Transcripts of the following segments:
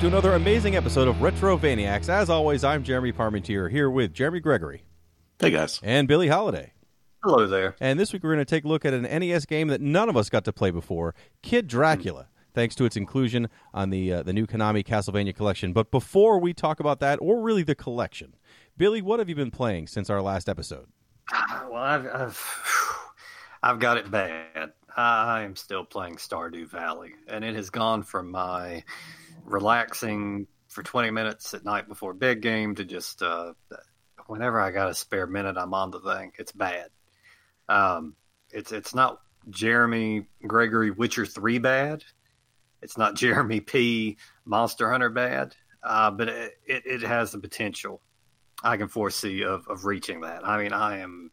welcome to another amazing episode of Retro Vaniacs. As always, I'm Jeremy Parmentier here with Jeremy Gregory Hey guys. and Billy Holiday. Hello there. And this week we're going to take a look at an NES game that none of us got to play before, Kid Dracula, thanks to its inclusion on the uh, the new Konami Castlevania collection. But before we talk about that, or really the collection, Billy, what have you been playing since our last episode? Well, I've I've, I've got it bad. I am still playing Stardew Valley, and it has gone from my relaxing for 20 minutes at night before bed game to just uh, whenever I got a spare minute, I'm on the thing. It's bad. Um, it's it's not Jeremy Gregory Witcher three bad. It's not Jeremy P Monster Hunter bad. Uh, but it, it, it has the potential I can foresee of, of reaching that. I mean, I am,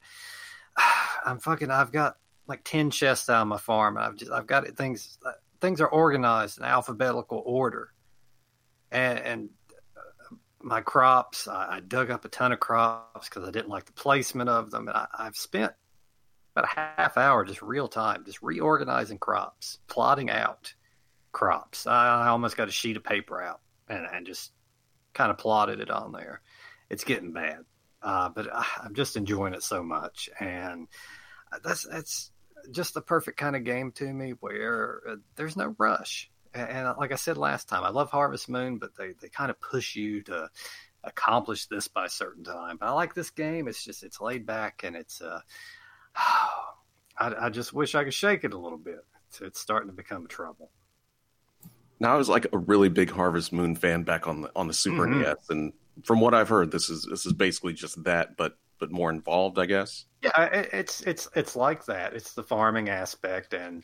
I'm fucking. I've got like ten chests out my farm. I've just, I've got it, things. Things are organized in alphabetical order, and, and uh, my crops. I, I dug up a ton of crops because I didn't like the placement of them, and I, I've spent about a half hour just real time, just reorganizing crops, plotting out crops. I, I almost got a sheet of paper out and, and just kind of plotted it on there it's getting bad. Uh, but I, I'm just enjoying it so much, and that's that's just the perfect kind of game to me where uh, there's no rush. And, and like I said last time, I love Harvest Moon, but they they kind of push you to accomplish this by a certain time. But I like this game. It's just it's laid back and it's uh, I, I just wish I could shake it a little bit. It's, it's starting to become trouble. Now I was like a really big Harvest Moon fan back on the on the Super Mhm. NES, and from what I've heard, this is this is basically just that, but but more involved, I guess. Yeah, it, it's it's it's like that. It's the farming aspect, and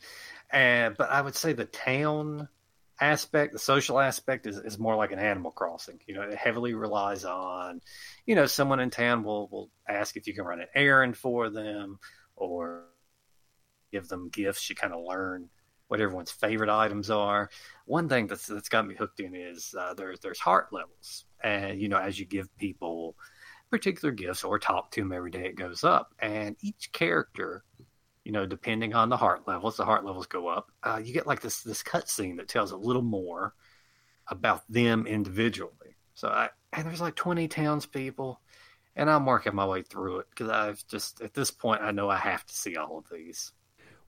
and but I would say the town aspect, the social aspect, is, is more like an Animal Crossing. You know, it heavily relies on, you know, someone in town will will ask if you can run an errand for them or give them gifts. You kind of learn what everyone's favorite items are. One thing that's that's got me hooked in is uh, there's there's heart levels, and you know, as you give people particular gifts or talk to them every day, it goes up. And each character, you know, depending on the heart levels, the heart levels go up. Uh, you get like this this cutscene that tells a little more about them individually. So I and there's like 20 townspeople, and I'm working my way through it because I've just at this point I know I have to see all of these.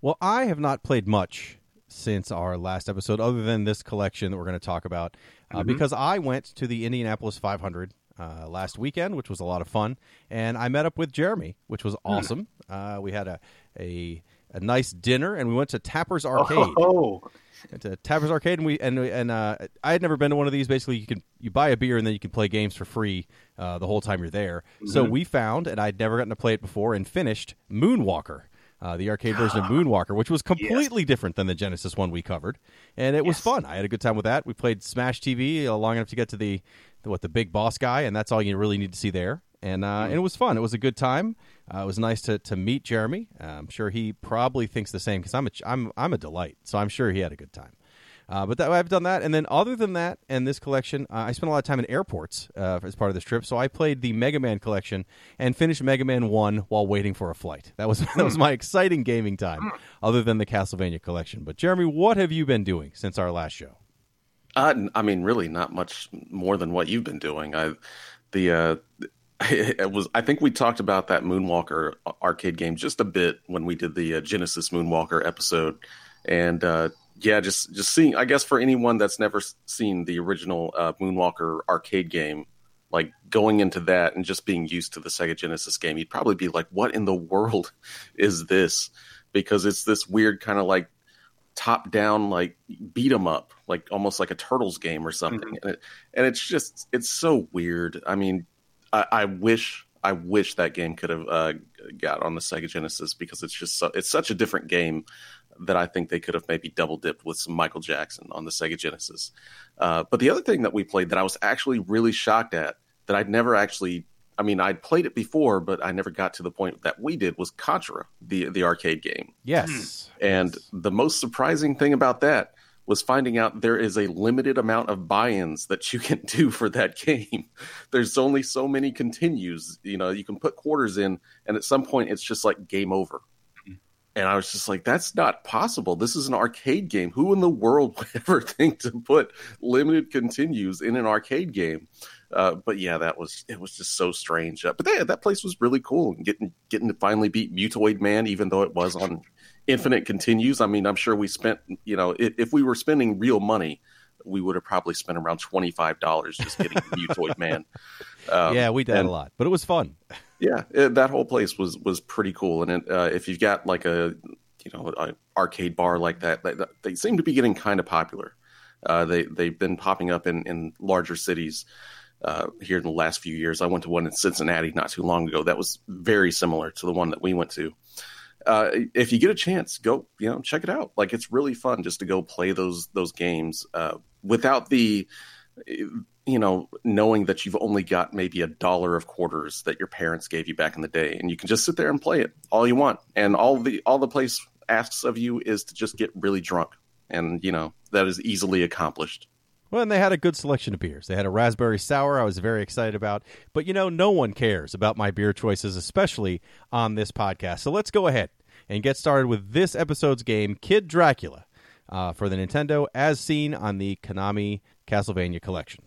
Well, I have not played much since our last episode, other than this collection that we're going to talk about, uh, Mhm. because I went to the Indianapolis 500 uh, last weekend, which was a lot of fun, and I met up with Jeremy, which was awesome. Uh, we had a, a a nice dinner, and we went to Tapper's Arcade. Oh, Went to Tapper's Arcade, and we and and uh, I had never been to one of these. Basically, you can you buy a beer and then you can play games for free uh, the whole time you're there. So Mhm. we found, and I'd never gotten to play it before, and finished Moonwalker. Uh, the arcade version of Moonwalker, which was completely different than the Genesis one we covered, and it was fun. I had a good time with that. We played Smash TV uh, long enough to get to the, the what the big boss guy, and that's all you really need to see there. And uh, and it was fun. It was a good time. Uh, it was nice to, to meet Jeremy. Uh, I'm sure he probably thinks the same because I'm a ch- I'm I'm a delight. So I'm sure he had a good time. Uh, but that, I've done that, and then other than that, and this collection, uh, I spent a lot of time in airports uh, as part of this trip. So I played the Mega Man collection and finished Mega Man One while waiting for a flight. That was that was my exciting gaming time, other than the Castlevania collection. But Jeremy, what have you been doing since our last show? Uh, I mean, really, not much more than what you've been doing. I the uh, it was. I think we talked about that Moonwalker arcade game just a bit when we did the uh, Genesis Moonwalker episode, and uh, yeah, just just seeing. I guess for anyone that's never seen the original uh, Moonwalker arcade game, like going into that and just being used to the Sega Genesis game, you'd probably be like, "What in the world is this?" Because it's this weird kind of like top down like beat 'em up like almost like a turtles game or something and, it, and it's just it's so weird i mean i, I wish i wish that game could have uh, got on the sega genesis because it's just so, it's such a different game that i think they could have maybe double dipped with some michael jackson on the sega genesis. Uh, but the other thing that we played that i was actually really shocked at that i'd never actually I mean, I'd played it before, but I never got to the point that we did was Contra, the the arcade game. Yes, And the most surprising thing about that was finding out there is a limited amount of buy-ins that you can do for that game. There's only so many continues. You know, you can put quarters in, and at some point, it's just like game over. and I was just like, that's not possible. This is an arcade game. Who in the world would ever think to put limited continues in an arcade game? Uh, but yeah, that was it was just so strange. Uh, but that that place was really cool. Getting getting to finally beat Mutoid Man, even though it was on infinite continues. I mean, I'm sure we spent you know if, if we were spending real money, we would have probably spent around twenty five dollars just getting Mutoid Man. Um, yeah, we did and, a lot, but it was fun. Yeah, it, that whole place was was pretty cool. And it, uh, if you've got like a you know an arcade bar like that, they, they seem to be getting kind of popular. Uh, they they've been popping up in in larger cities. Uh, here in the last few years, I went to one in Cincinnati not too long ago. That was very similar to the one that we went to. Uh, if you get a chance, go you know check it out. Like it's really fun just to go play those those games uh, without the you know, knowing that you've only got maybe a dollar of quarters that your parents gave you back in the day, and you can just sit there and play it all you want, and all the all the place asks of you is to just get really drunk, and you know that is easily accomplished. Well, and they had a good selection of beers. They had a raspberry sour I was very excited about. But you know, no one cares about my beer choices, especially on this podcast. So let's go ahead and get started with this episode's game, Kid Dracula, uh, for the Nintendo, as seen on the Konami Castlevania collection.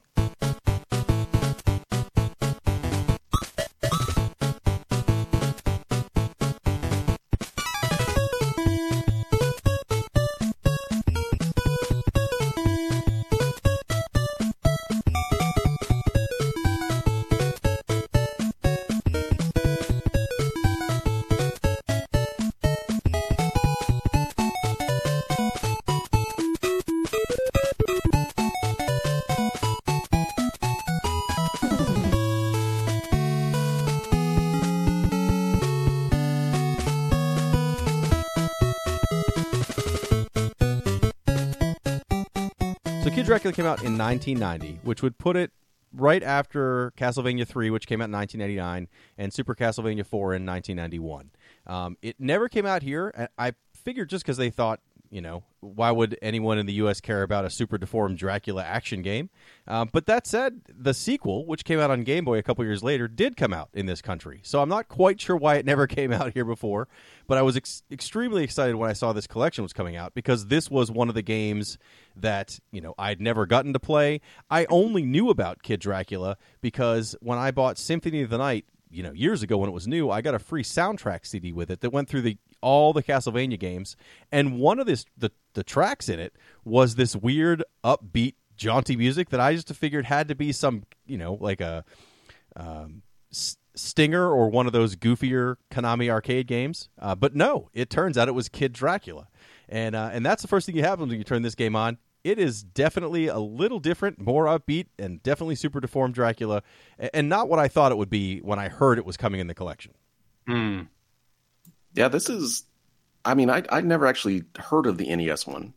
Dracula came out in 1990, which would put it right after Castlevania 3, which came out in 1989, and Super Castlevania 4 in 1991. Um, it never came out here. I figured just because they thought you know, why would anyone in the U.S. care about a super deformed Dracula action game? Um, but that said, the sequel, which came out on Game Boy a couple years later, did come out in this country. So I'm not quite sure why it never came out here before, but I was ex- extremely excited when I saw this collection was coming out because this was one of the games that, you know, I'd never gotten to play. I only knew about Kid Dracula because when I bought Symphony of the Night you know years ago when it was new i got a free soundtrack cd with it that went through the all the Castlevania games, and one of this the the tracks in it was this weird upbeat jaunty music that I just figured had to be some you know like a um, Stinger or one of those goofier Konami arcade games. Uh, but no, it turns out it was Kid Dracula, and uh, and that's the first thing you have when you turn this game on. It is definitely a little different, more upbeat, and definitely super deformed Dracula, and not what I thought it would be when I heard it was coming in the collection. Hmm. Yeah, this is. I mean, I I'd never actually heard of the NES one.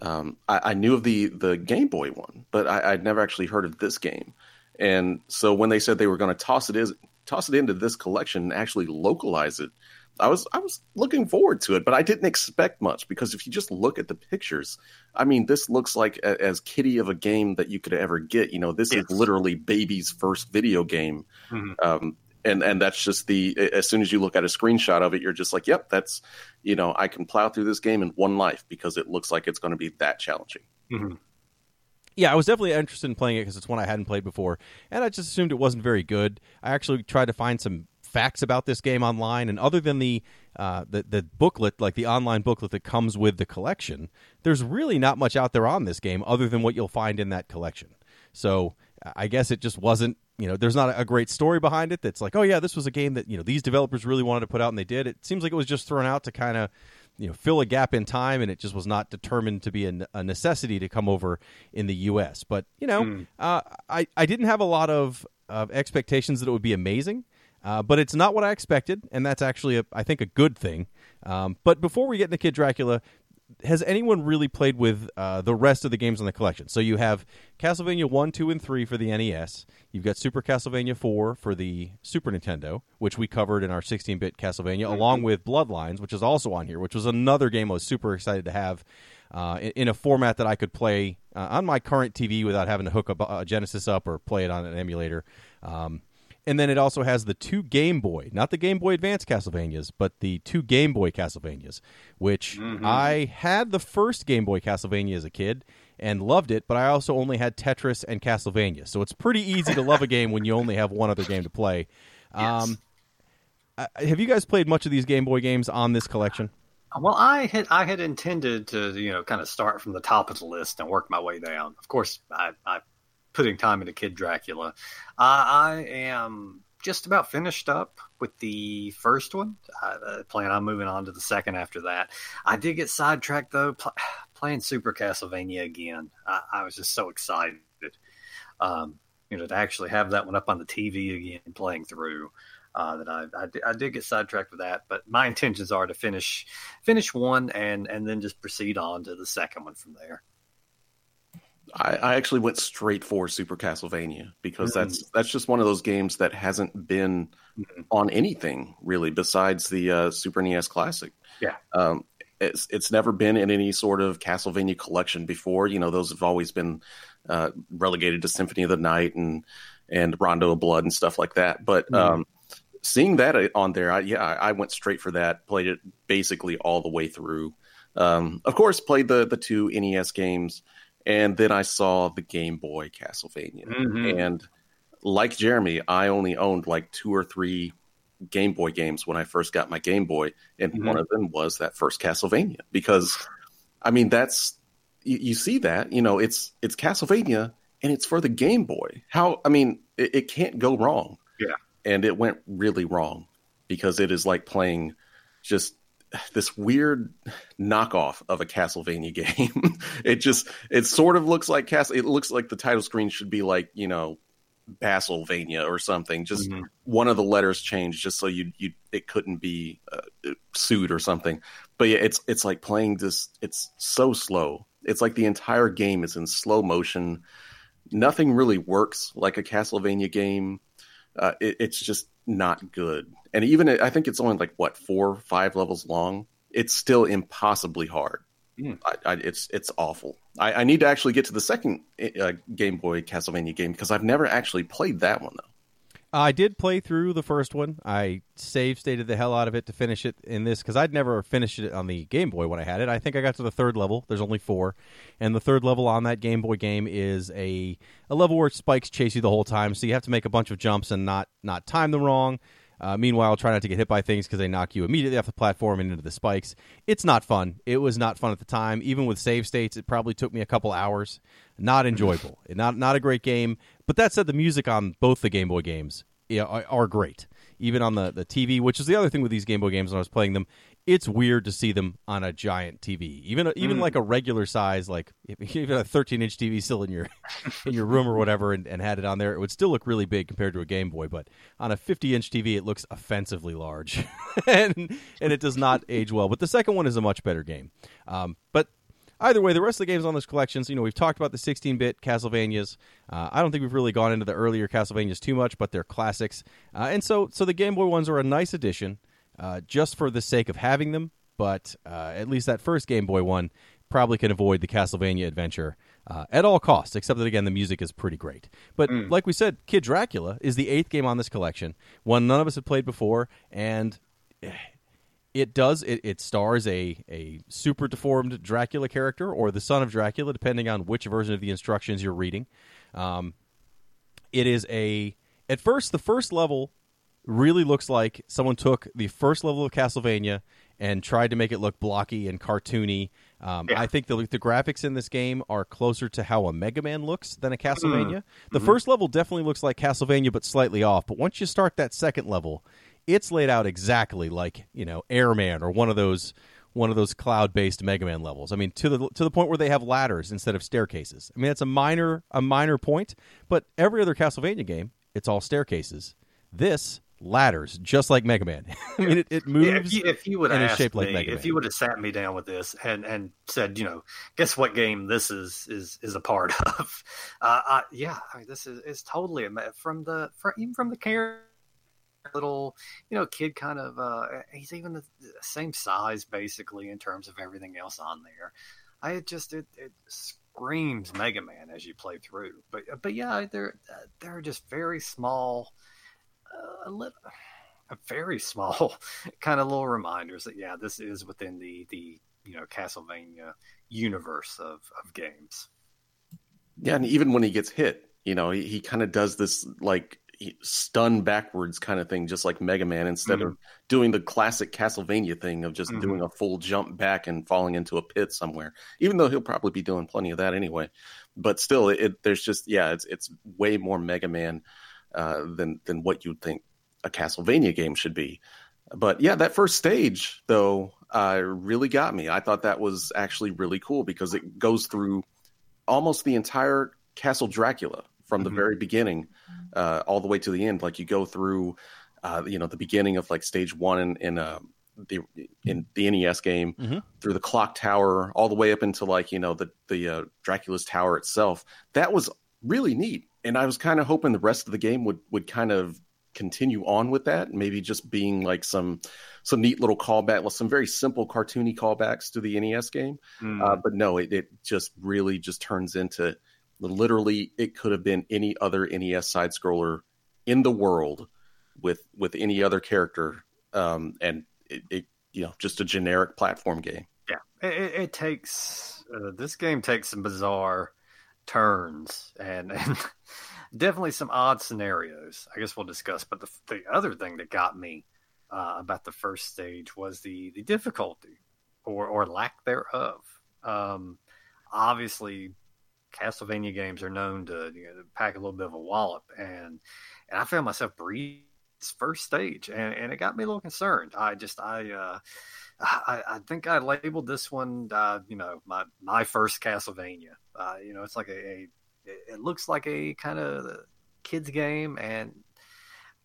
Um, I, I, knew of the the Game Boy one, but I, would never actually heard of this game. And so when they said they were going to toss it is toss it into this collection and actually localize it, I was I was looking forward to it, but I didn't expect much because if you just look at the pictures, I mean, this looks like a, as kitty of a game that you could ever get. You know, this yes. is literally baby's first video game. Mm-hmm. Um, and and that's just the as soon as you look at a screenshot of it you're just like yep that's you know i can plow through this game in one life because it looks like it's going to be that challenging. Mm-hmm. yeah i was definitely interested in playing it because it's one i hadn't played before and i just assumed it wasn't very good. I actually tried to find some facts about this game online and other than the uh, the, the booklet like the online booklet that comes with the collection there's really not much out there on this game other than what you'll find in that collection. So i guess it just wasn't you know, there's not a great story behind it that's like, oh yeah, this was a game that you know these developers really wanted to put out and they did. It seems like it was just thrown out to kind of you know fill a gap in time, and it just was not determined to be a, a necessity to come over in the U.S. But you know, mm. uh, I I didn't have a lot of of expectations that it would be amazing. Uh, but it's not what I expected, and that's actually, a, I think, a good thing. Um, but before we get into Kid Dracula, has anyone really played with uh, the rest of the games in the collection? So you have Castlevania 1, 2, and 3 for the NES. You've got Super Castlevania 4 for the Super Nintendo, which we covered in our 16 bit Castlevania, mm-hmm. along with Bloodlines, which is also on here, which was another game I was super excited to have uh, in, in, a format that I could play uh, on my current TV without having to hook a, a, Genesis up or play it on an emulator. Um, and then it also has the two Game Boy, not the Game Boy Advance Castlevanias, but the two Game Boy Castlevanias, which Mhm. I had the first Game Boy Castlevania as a kid and loved it, but I also only had Tetris and Castlevania. So it's pretty easy to love a game when you only have one other game to play. Yes. Um, uh, have you guys played much of these Game Boy games on this collection? Well, I had I had intended to you know kind of start from the top of the list and work my way down. Of course, I, I putting time into Kid Dracula. I, I am just about finished up with the first one. I uh, plan on moving on to the second after that. I did get sidetracked though, pl- playing Super Castlevania again. I, I was just so excited, um, you know, to actually have that one up on the TV again, playing through. Uh, that I, I, I did get sidetracked with that, but my intentions are to finish finish one and and then just proceed on to the second one from there. I, I actually went straight for Super Castlevania because Mhm. that's that's just one of those games that hasn't been Mhm. on anything really besides the uh, Super NES Classic. Yeah. um, it's it's never been in any sort of Castlevania collection before. You know, those have always been uh, relegated to Symphony of the Night and and Rondo of Blood and stuff like that. But Mhm. um, seeing that uh, on there, I, yeah, I I went straight for that. Played it basically all the way through. Um, of course, played the the two NES games, and then I saw the Game Boy Castlevania. Mhm. And like Jeremy, I only owned like two or three Game Boy games when I first got my Game Boy, and Mhm. one of them was that first Castlevania. Because, I mean, that's you, you see that you know it's it's Castlevania and it's for the Game Boy. How I mean, it, it can't go wrong. Yeah. and it went really wrong because it is like playing just this weird knockoff of a Castlevania game. it just it sort of looks like Castle. It looks like the title screen should be like you know Basilvania or something. Just Mhm. one of the letters changed just so you you it couldn't be uh, sued or something. But yeah, it's it's like playing this. It's so slow. It's like the entire game is in slow motion. Nothing really works like a Castlevania game. Uh, it, it's just not good. And even I think it's only like what four five levels long. It's still impossibly hard. Mm. I, I, it's it's awful. I, I need to actually get to the second uh, Game Boy Castlevania game because I've never actually played that one though. I did play through the first one. I save stated the hell out of it to finish it in this because I'd never finished it on the Game Boy when I had it. I think I got to the third level. There's only four, and the third level on that Game Boy game is a a level where spikes chase you the whole time, so you have to make a bunch of jumps and not not time them wrong. Uh, meanwhile, try not to get hit by things because they knock you immediately off the platform and into the spikes. It's not fun. It was not fun at the time. Even with save states, it probably took me a couple hours. Not enjoyable. not not a great game. But that said, the music on both the Game Boy games yeah, are, are great. Even on the, the TV, which is the other thing with these Game Boy games when I was playing them, it's weird to see them on a giant TV. Even even Mm. like a regular size, like had a 13 inch TV still in your in your room or whatever, and, and had it on there, it would still look really big compared to a Game Boy. But on a 50 inch TV, it looks offensively large, and and it does not age well. But the second one is a much better game. Um, but Either way, the rest of the games on this collection, so, you know, we've talked about the 16-bit Castlevanias. Uh, I don't think we've really gone into the earlier Castlevanias too much, but they're classics. Uh, and so, so the Game Boy ones are a nice addition, uh, just for the sake of having them. But uh, at least that first Game Boy one probably can avoid the Castlevania adventure uh, at all costs. Except that again, the music is pretty great. But like we said, Kid Dracula is the eighth game on this collection, one none of us have played before, and it does it, it stars a, a super deformed dracula character or the son of dracula depending on which version of the instructions you're reading um, it is a at first the first level really looks like someone took the first level of castlevania and tried to make it look blocky and cartoony um, Yeah. i think the, the graphics in this game are closer to how a mega man looks than a castlevania the first level definitely looks like castlevania but slightly off but once you start that second level it's laid out exactly like you know Airman or one of those one of those cloud-based Mega Man levels. I mean, to the to the point where they have ladders instead of staircases. I mean, that's a minor a minor point, but every other Castlevania game, it's all staircases. This ladders, just like Mega Man. I mean, it, it moves. Yeah, if you, if you would and have is asked shaped like me, Mega if Man. you would have sat me down with this and, and said, you know, guess what game this is is is a part of? Uh, I, yeah, I mean, this is is totally a, from the from, even from the character, little you know kid kind of. Uh, he's even the same size basically in terms of everything else on there. I just it, it screams Mega Man as you play through, but but yeah, they're they're just very small a little, a very small kind of little reminders that yeah, this is within the the you know Castlevania universe of of games. Yeah, and even when he gets hit, you know, he, he kind of does this like stun backwards kind of thing, just like Mega Man, instead mm-hmm. of doing the classic Castlevania thing of just mm-hmm. doing a full jump back and falling into a pit somewhere. Even though he'll probably be doing plenty of that anyway, but still, it, there's just yeah, it's it's way more Mega Man uh, than than what you'd think a Castlevania game should be. But yeah, that first stage though uh, really got me. I thought that was actually really cool because it goes through almost the entire Castle Dracula from the mm-hmm. very beginning uh, all the way to the end. Like you go through, uh, you know, the beginning of like stage one in, in uh, the in the NES game, mm-hmm. through the clock tower, all the way up into like you know the the uh, Dracula's tower itself. That was really neat, and I was kind of hoping the rest of the game would would kind of continue on with that maybe just being like some some neat little callback well some very simple cartoony callbacks to the nes game. Mm. uh, but no it, it just really just turns into literally it could have been any other nes side scroller in the world with with any other character um, and it, it, you know just a generic platform game. Yeah. It, it takes uh, this game takes some bizarre turns and, and definitely some odd scenarios. I guess we'll discuss. But the the other thing that got me uh, about the first stage was the the difficulty or or lack thereof. Um, obviously, Castlevania games are known to, you know, pack a little bit of a wallop, and and I found myself breathing first stage, and, and it got me a little concerned. I just I. Uh, I, I, think I labeled this one, uh, you know, my my first Castlevania. Uh, you know, it's like a, a it, looks like a kind of kids game, and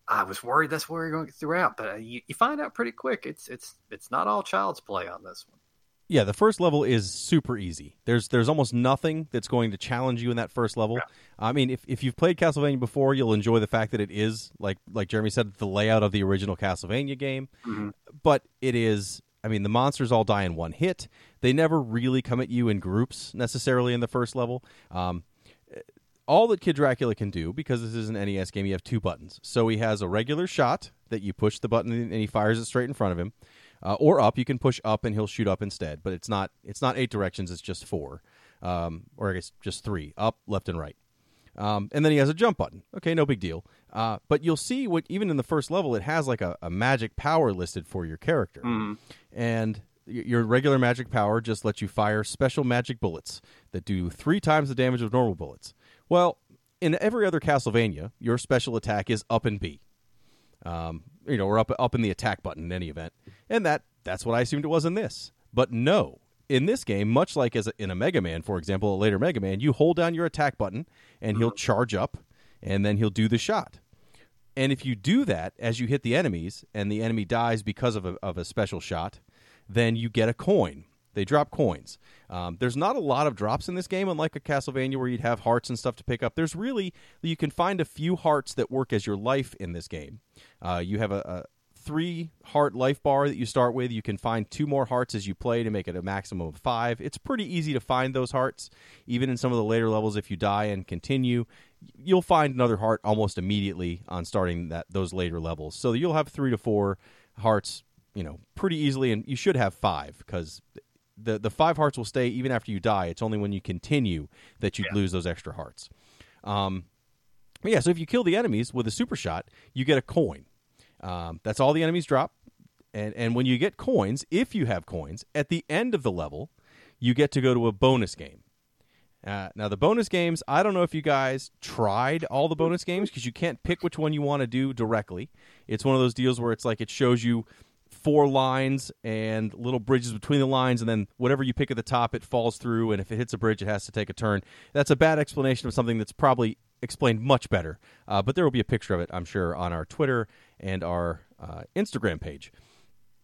I was worried that's where you're going throughout. But uh, you, you find out pretty quick it's it's it's not all child's play on this one. Yeah, the first level is super easy. There's there's almost nothing that's going to challenge you in that first level. Yeah. I mean, if, if you've played Castlevania before, you'll enjoy the fact that it is like like Jeremy said, the layout of the original Castlevania game. Mm-hmm. But it is I mean, the monsters all die in one hit. They never really come at you in groups necessarily in the first level. Um, all that Kid Dracula can do, because this is an NES game, you have two buttons. So he has a regular shot that you push the button and he fires it straight in front of him, uh, or up. You can push up and he'll shoot up instead. But it's not it's not eight directions. It's just four, um, or I guess just three: up, left, and right. Um, and then he has a jump button. Okay, no big deal. Uh, but you'll see what even in the first level, it has like a, a magic power listed for your character, mm. and your regular magic power just lets you fire special magic bullets that do three times the damage of normal bullets. Well, in every other Castlevania, your special attack is up and B. Um, you know, or up up in the attack button in any event, and that that's what I assumed it was in this. But no, in this game, much like as a, in a Mega Man, for example, a later Mega Man, you hold down your attack button and he'll charge up, and then he'll do the shot. And if you do that as you hit the enemies, and the enemy dies because of a, of a special shot, then you get a coin. They drop coins. Um, there's not a lot of drops in this game, unlike a Castlevania where you'd have hearts and stuff to pick up. There's really you can find a few hearts that work as your life in this game. Uh, you have a, a three heart life bar that you start with. You can find two more hearts as you play to make it a maximum of five. It's pretty easy to find those hearts, even in some of the later levels. If you die and continue, you'll find another heart almost immediately on starting that those later levels. So you'll have three to four hearts, you know, pretty easily, and you should have five because the the five hearts will stay even after you die. It's only when you continue that you yeah. lose those extra hearts. Um, yeah, so if you kill the enemies with a super shot, you get a coin. Um, that's all the enemies drop. And and when you get coins, if you have coins, at the end of the level, you get to go to a bonus game. Uh, now the bonus games, I don't know if you guys tried all the bonus games because you can't pick which one you want to do directly. It's one of those deals where it's like it shows you four lines and little bridges between the lines, and then whatever you pick at the top, it falls through, and if it hits a bridge, it has to take a turn. That's a bad explanation of something that's probably explained much better, uh, but there will be a picture of it, I'm sure, on our Twitter and our uh, Instagram page.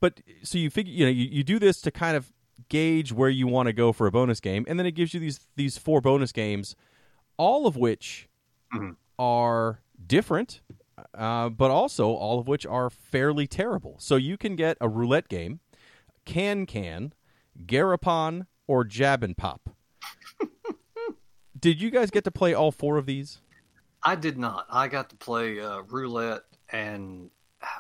But so you figure, you know, you, you do this to kind of gauge where you want to go for a bonus game, and then it gives you these these four bonus games, all of which mm-hmm. are different uh, but also all of which are fairly terrible. So you can get a roulette game, Can Can, Garapon, or Jab and Pop. did you guys get to play all four of these? I did not. I got to play uh, roulette and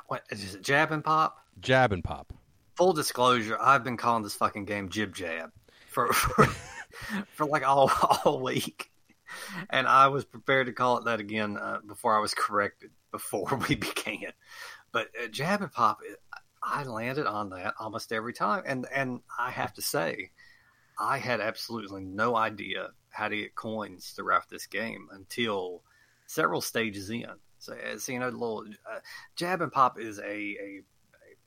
what is it? Jab and pop. Jab and pop. Full disclosure: I've been calling this fucking game Jib Jab for for, for like all all week, and I was prepared to call it that again uh, before I was corrected before we began. But uh, Jab and pop, I landed on that almost every time, and and I have to say, I had absolutely no idea how to get coins throughout this game until several stages in. So, so you know, little uh, jab and pop is a, a, a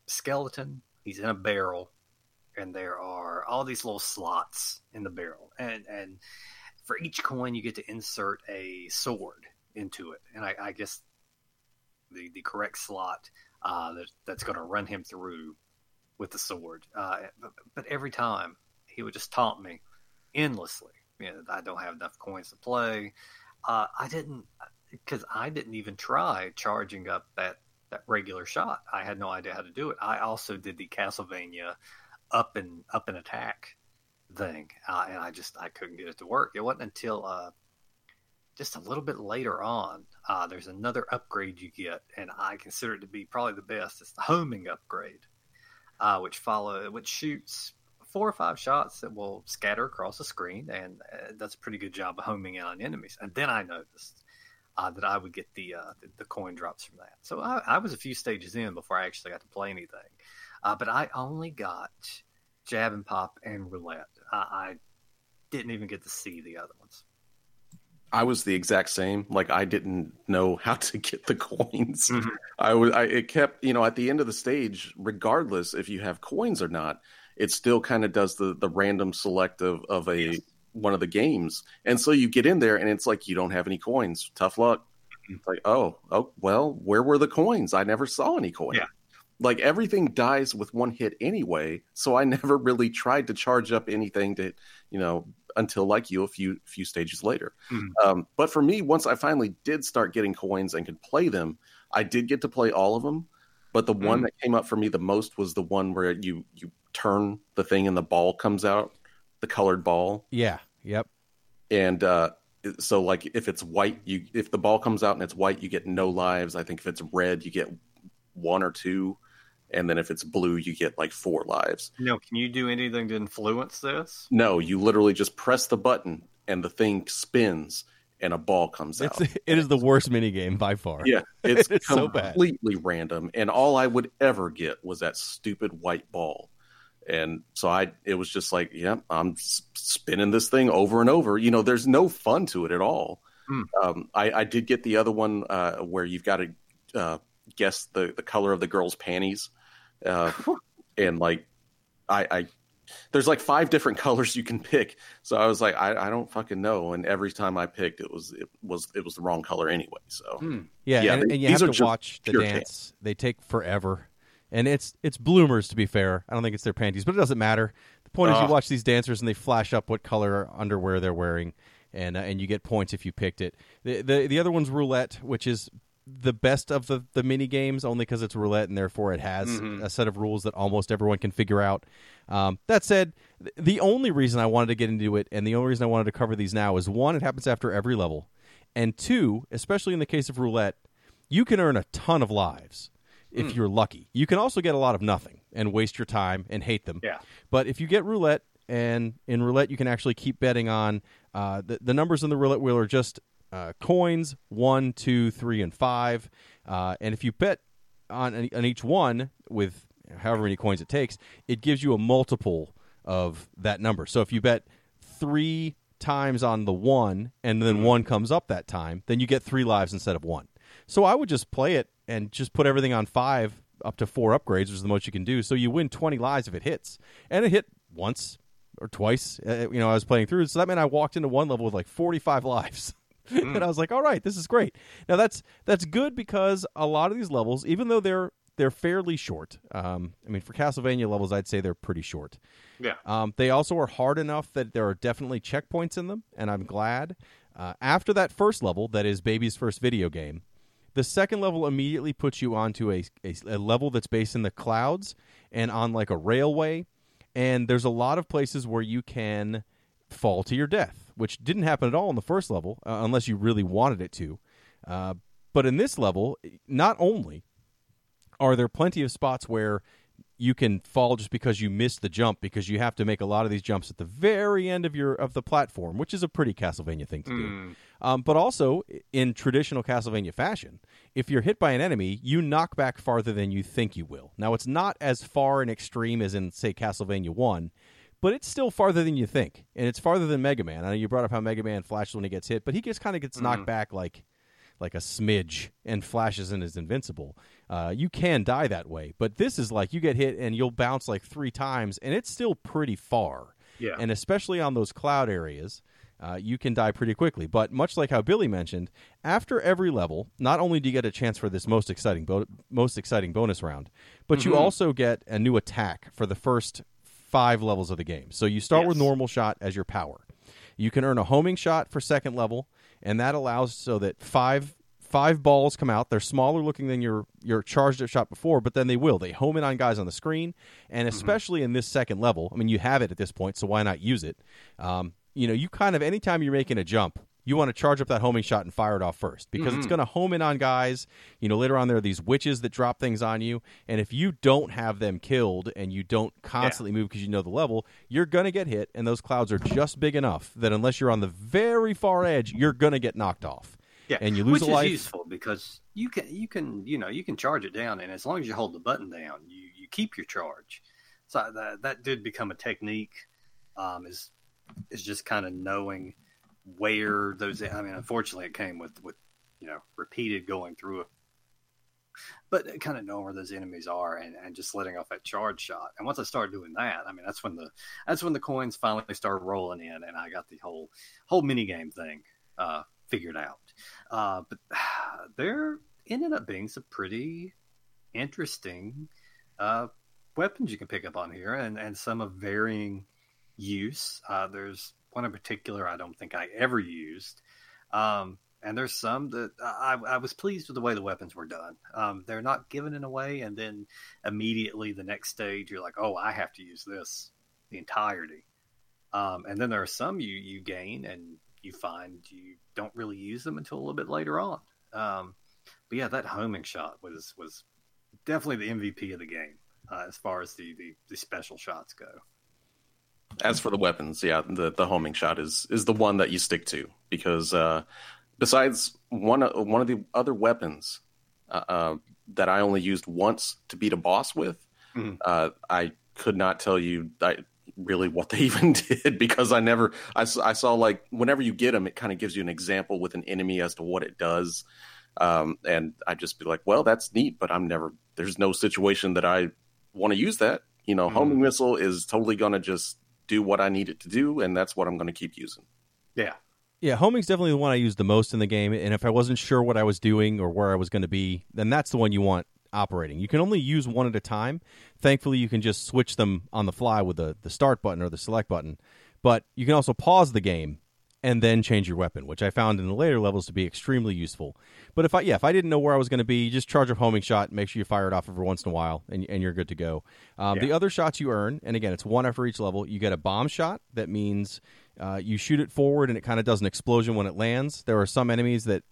skeleton. He's in a barrel, and there are all these little slots in the barrel, and and for each coin you get to insert a sword into it, and I, I guess the the correct slot uh, that that's going to run him through with the sword. Uh, but, but every time he would just taunt me endlessly. You know, I don't have enough coins to play. Uh, I didn't because I didn't even try charging up that that regular shot. I had no idea how to do it. I also did the Castlevania up and up and attack thing, uh, and I just I couldn't get it to work. It wasn't until uh, just a little bit later on. Uh, there's another upgrade you get, and I consider it to be probably the best. It's the homing upgrade, uh, which follow which shoots four or five shots that will scatter across the screen, and uh, does a pretty good job of homing in on enemies. And then I noticed uh, that I would get the, uh, the, the coin drops from that. So I, I, was a few stages in before I actually got to play anything. Uh, but I only got jab and pop and roulette. I didn't even get to see the other ones. I was the exact same. Like I didn't know how to get the coins. Mm-hmm. I was. I it kept you know at the end of the stage, regardless if you have coins or not, it still kind of does the the random select of, of a yes. one of the games. And so you get in there and it's like you don't have any coins. Tough luck. Mm-hmm. It's like, oh, oh well, where were the coins? I never saw any coins. Yeah. Like everything dies with one hit anyway, so I never really tried to charge up anything to, you know, until like you a few few stages later. Mm-hmm. Um, but for me, once I finally did start getting coins and could play them, I did get to play all of them. But the mm-hmm. one that came up for me the most was the one where you you turn the thing and the ball comes out, the colored ball. Yeah. Yep. And uh, so, like, if it's white, you if the ball comes out and it's white, you get no lives. I think if it's red, you get one or two, and then if it's blue, you get like four lives. No, can you do anything to influence this? No, you literally just press the button and the thing spins and a ball comes it's, out. It is the worst mini game by far. Yeah, it's, it's completely so random, and all I would ever get was that stupid white ball and so i it was just like yeah i'm spinning this thing over and over you know there's no fun to it at all mm. um, I, I, did get the other one uh, where you've got to uh, guess the, the color of the girl's panties uh, and like I, I there's like five different colors you can pick so i was like I, I don't fucking know and every time i picked it was it was it was the wrong color anyway so mm. yeah, yeah and, they, and you have to watch the dance they take forever and it's it's bloomers to be fair. I don't think it's their panties, but it doesn't matter. The point uh. is, you watch these dancers and they flash up what color underwear they're wearing, and uh, and you get points if you picked it. The, the the other one's roulette, which is the best of the the mini games, only because it's roulette and therefore it has mm-hmm. a set of rules that almost everyone can figure out. Um, that said, the only reason I wanted to get into it, and the only reason I wanted to cover these now, is one, it happens after every level, and two, especially in the case of roulette, you can earn a ton of lives if mm. you're lucky. You can also get a lot of nothing and waste your time and hate them. Yeah. But if you get roulette, and in roulette you can actually keep betting on uh, the the numbers in the roulette wheel are just uh, coins one, two, three, and five. Uh, and if you bet on on each one with however many coins it takes, it gives you a multiple of that number. So if you bet three times on the one and then mm. one comes up that time, then you get three lives instead of one. So I would just play it and just put everything on five up to four upgrades, which is the most you can do. So you win 20 lives if it hits. And it hit once or twice. Uh, you know, I was playing through. So that meant I walked into one level with like 45 lives. Mm. and I was like, all right, this is great. Now that's that's good because a lot of these levels, even though they're they're fairly short. Um, I mean, for Castlevania levels, I'd say they're pretty short. Yeah. Um, they also are hard enough that there are definitely checkpoints in them, and I'm glad. Uh, after that first level, that is Baby's first video game, the second level immediately puts you onto a, a, a, level that's based in the clouds and on like a railway. And there's a lot of places where you can fall to your death, which didn't happen at all in the first level, uh, unless you really wanted it to. Uh, But in this level, not only are there plenty of spots where you can fall just because you missed the jump because you have to make a lot of these jumps at the very end of your of the platform, which is a pretty Castlevania thing to Hmm. do. Um, but also in traditional Castlevania fashion, if you're hit by an enemy, you knock back farther than you think you will. Now it's not as far and extreme as in say Castlevania One, but it's still farther than you think, and it's farther than Mega Man. I know you brought up how Mega Man flashes when he gets hit, but he just kind of gets knocked back like like a smidge and flashes and is invincible. Uh, you can die that way, but this is like you get hit and you'll bounce like three times, and it's still pretty far. Yeah. And especially on those cloud areas, uh, you can die pretty quickly. But much like how Billy mentioned, after every level, not only do you get a chance for this most exciting bo- most exciting bonus round, but you also get a new attack for the first five levels of the game. So you start with normal shot as your power. You can earn a homing shot for second level, and that allows so that five five balls come out. They're smaller looking than your your charged up shot before, but then they will. They home in on guys on the screen, and especially in this second level. I mean, you have it at this point, so why not use it? Um, you know, you kind of anytime you're making a jump. You want to charge up that homing shot and fire it off first because it's going to home in on guys. You know, later on there are these witches that drop things on you, and if you don't have them killed and you don't constantly move because you know the level, you're going to get hit. And those clouds are just big enough that unless you're on the very far edge, you're going to get knocked off. Yeah, and you lose which a life. is useful because you can you can you know you can charge it down, and as long as you hold the button down, you you keep your charge. So that that did become a technique. Um, is is just kind of knowing where those. I mean, unfortunately, it came with with you know repeated going through it, but kind of knowing where those enemies are and, and just letting off that charge shot. And once I started doing that, I mean, that's when the that's when the coins finally started rolling in, and I got the whole whole mini game thing uh, figured out. Uh, but there ended up being some pretty interesting uh, weapons you can pick up on here, and, and some of varying use. Uh, there's one in particular I don't think I ever used. Um, and there's some that I, I was pleased with the way the weapons were done. Um, they're not given in a way, and then immediately the next stage you're like, oh, I have to use this the entirety. Um, and then there are some you you gain and you find you don't really use them until a little bit later on. Um, but yeah, that homing shot was was definitely the MVP of the game uh, as far as the, the the special shots go. As for the weapons, yeah, the the homing shot is is the one that you stick to because uh, besides one of- one of the other weapons uh, uh, that I only used once to beat a boss with, Mhm. uh, I could not tell you I, really what they even did because I never I, I saw like whenever you get them, it kind of gives you an example with an enemy as to what it does, um, and I'd just be like, well, that's neat, but I'm never there's no situation that I want to use that. You know, Mhm. homing missile is totally gonna just do what I need it to do, and that's what I'm going to keep using. Yeah, Yeah, homing's definitely the one I use the most in the game, and if I wasn't sure what I was doing or where I was going to be, then that's the one you want operating. You can only use one at a time. Thankfully, you can just switch them on the fly with the, the start button or the select button, but you can also pause the game and then change your weapon, which I found in the later levels to be extremely useful. But if I yeah, if I didn't know where I was going to be, just charge a homing shot, make sure you fire it off every once in a while, and, and you're good to go. Um, The other shots you earn, and again, it's one after each level. You get a bomb shot. That means uh, you shoot it forward, and it kind of does an explosion when it lands. There are some enemies that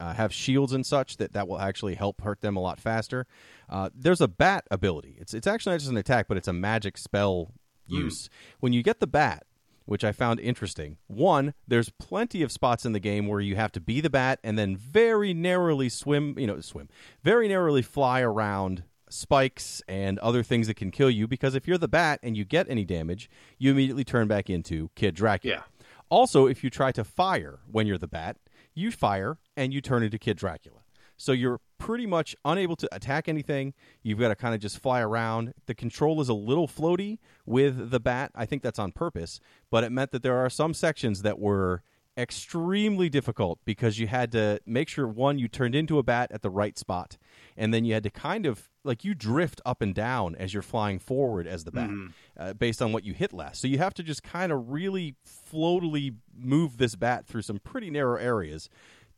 uh, have shields and such that that will actually help hurt them a lot faster. Uh, there's a bat ability. It's it's actually not just an attack, but it's a magic spell use. When you get the bat, which I found interesting. One, there's plenty of spots in the game where you have to be the bat and then very narrowly swim, you know, swim, very narrowly fly around spikes and other things that can kill you because if you're the bat and you get any damage, you immediately turn back into Kid Dracula. Yeah. Also, if you try to fire when you're the bat, you fire and you turn into Kid Dracula. So you're pretty much unable to attack anything. You've got to kind of just fly around. The control is a little floaty with the bat. I think that's on purpose, but it meant that there are some sections that were extremely difficult because you had to make sure one you turned into a bat at the right spot and then you had to kind of like you drift up and down as you're flying forward as the bat uh, based on what you hit last so you have to just kind of really floatily move this bat through some pretty narrow areas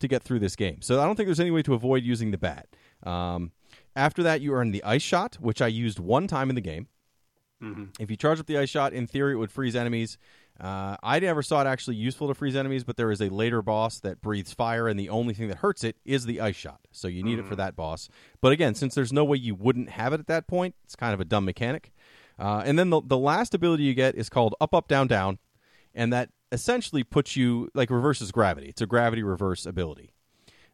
to get through this game so i don't think there's any way to avoid using the bat um, after that you earn the ice shot which i used one time in the game Mhm. if you charge up the ice shot, in theory, it would freeze enemies. Uh, I never saw it actually useful to freeze enemies, but there is a later boss that breathes fire, and the only thing that hurts it is the ice shot. So you need it for that boss. But again, since there's no way you wouldn't have it at that point, it's kind of a dumb mechanic. Uh, and then the, the last ability you get is called up, up, down, down, and that essentially puts you like reverses gravity. It's a gravity reverse ability.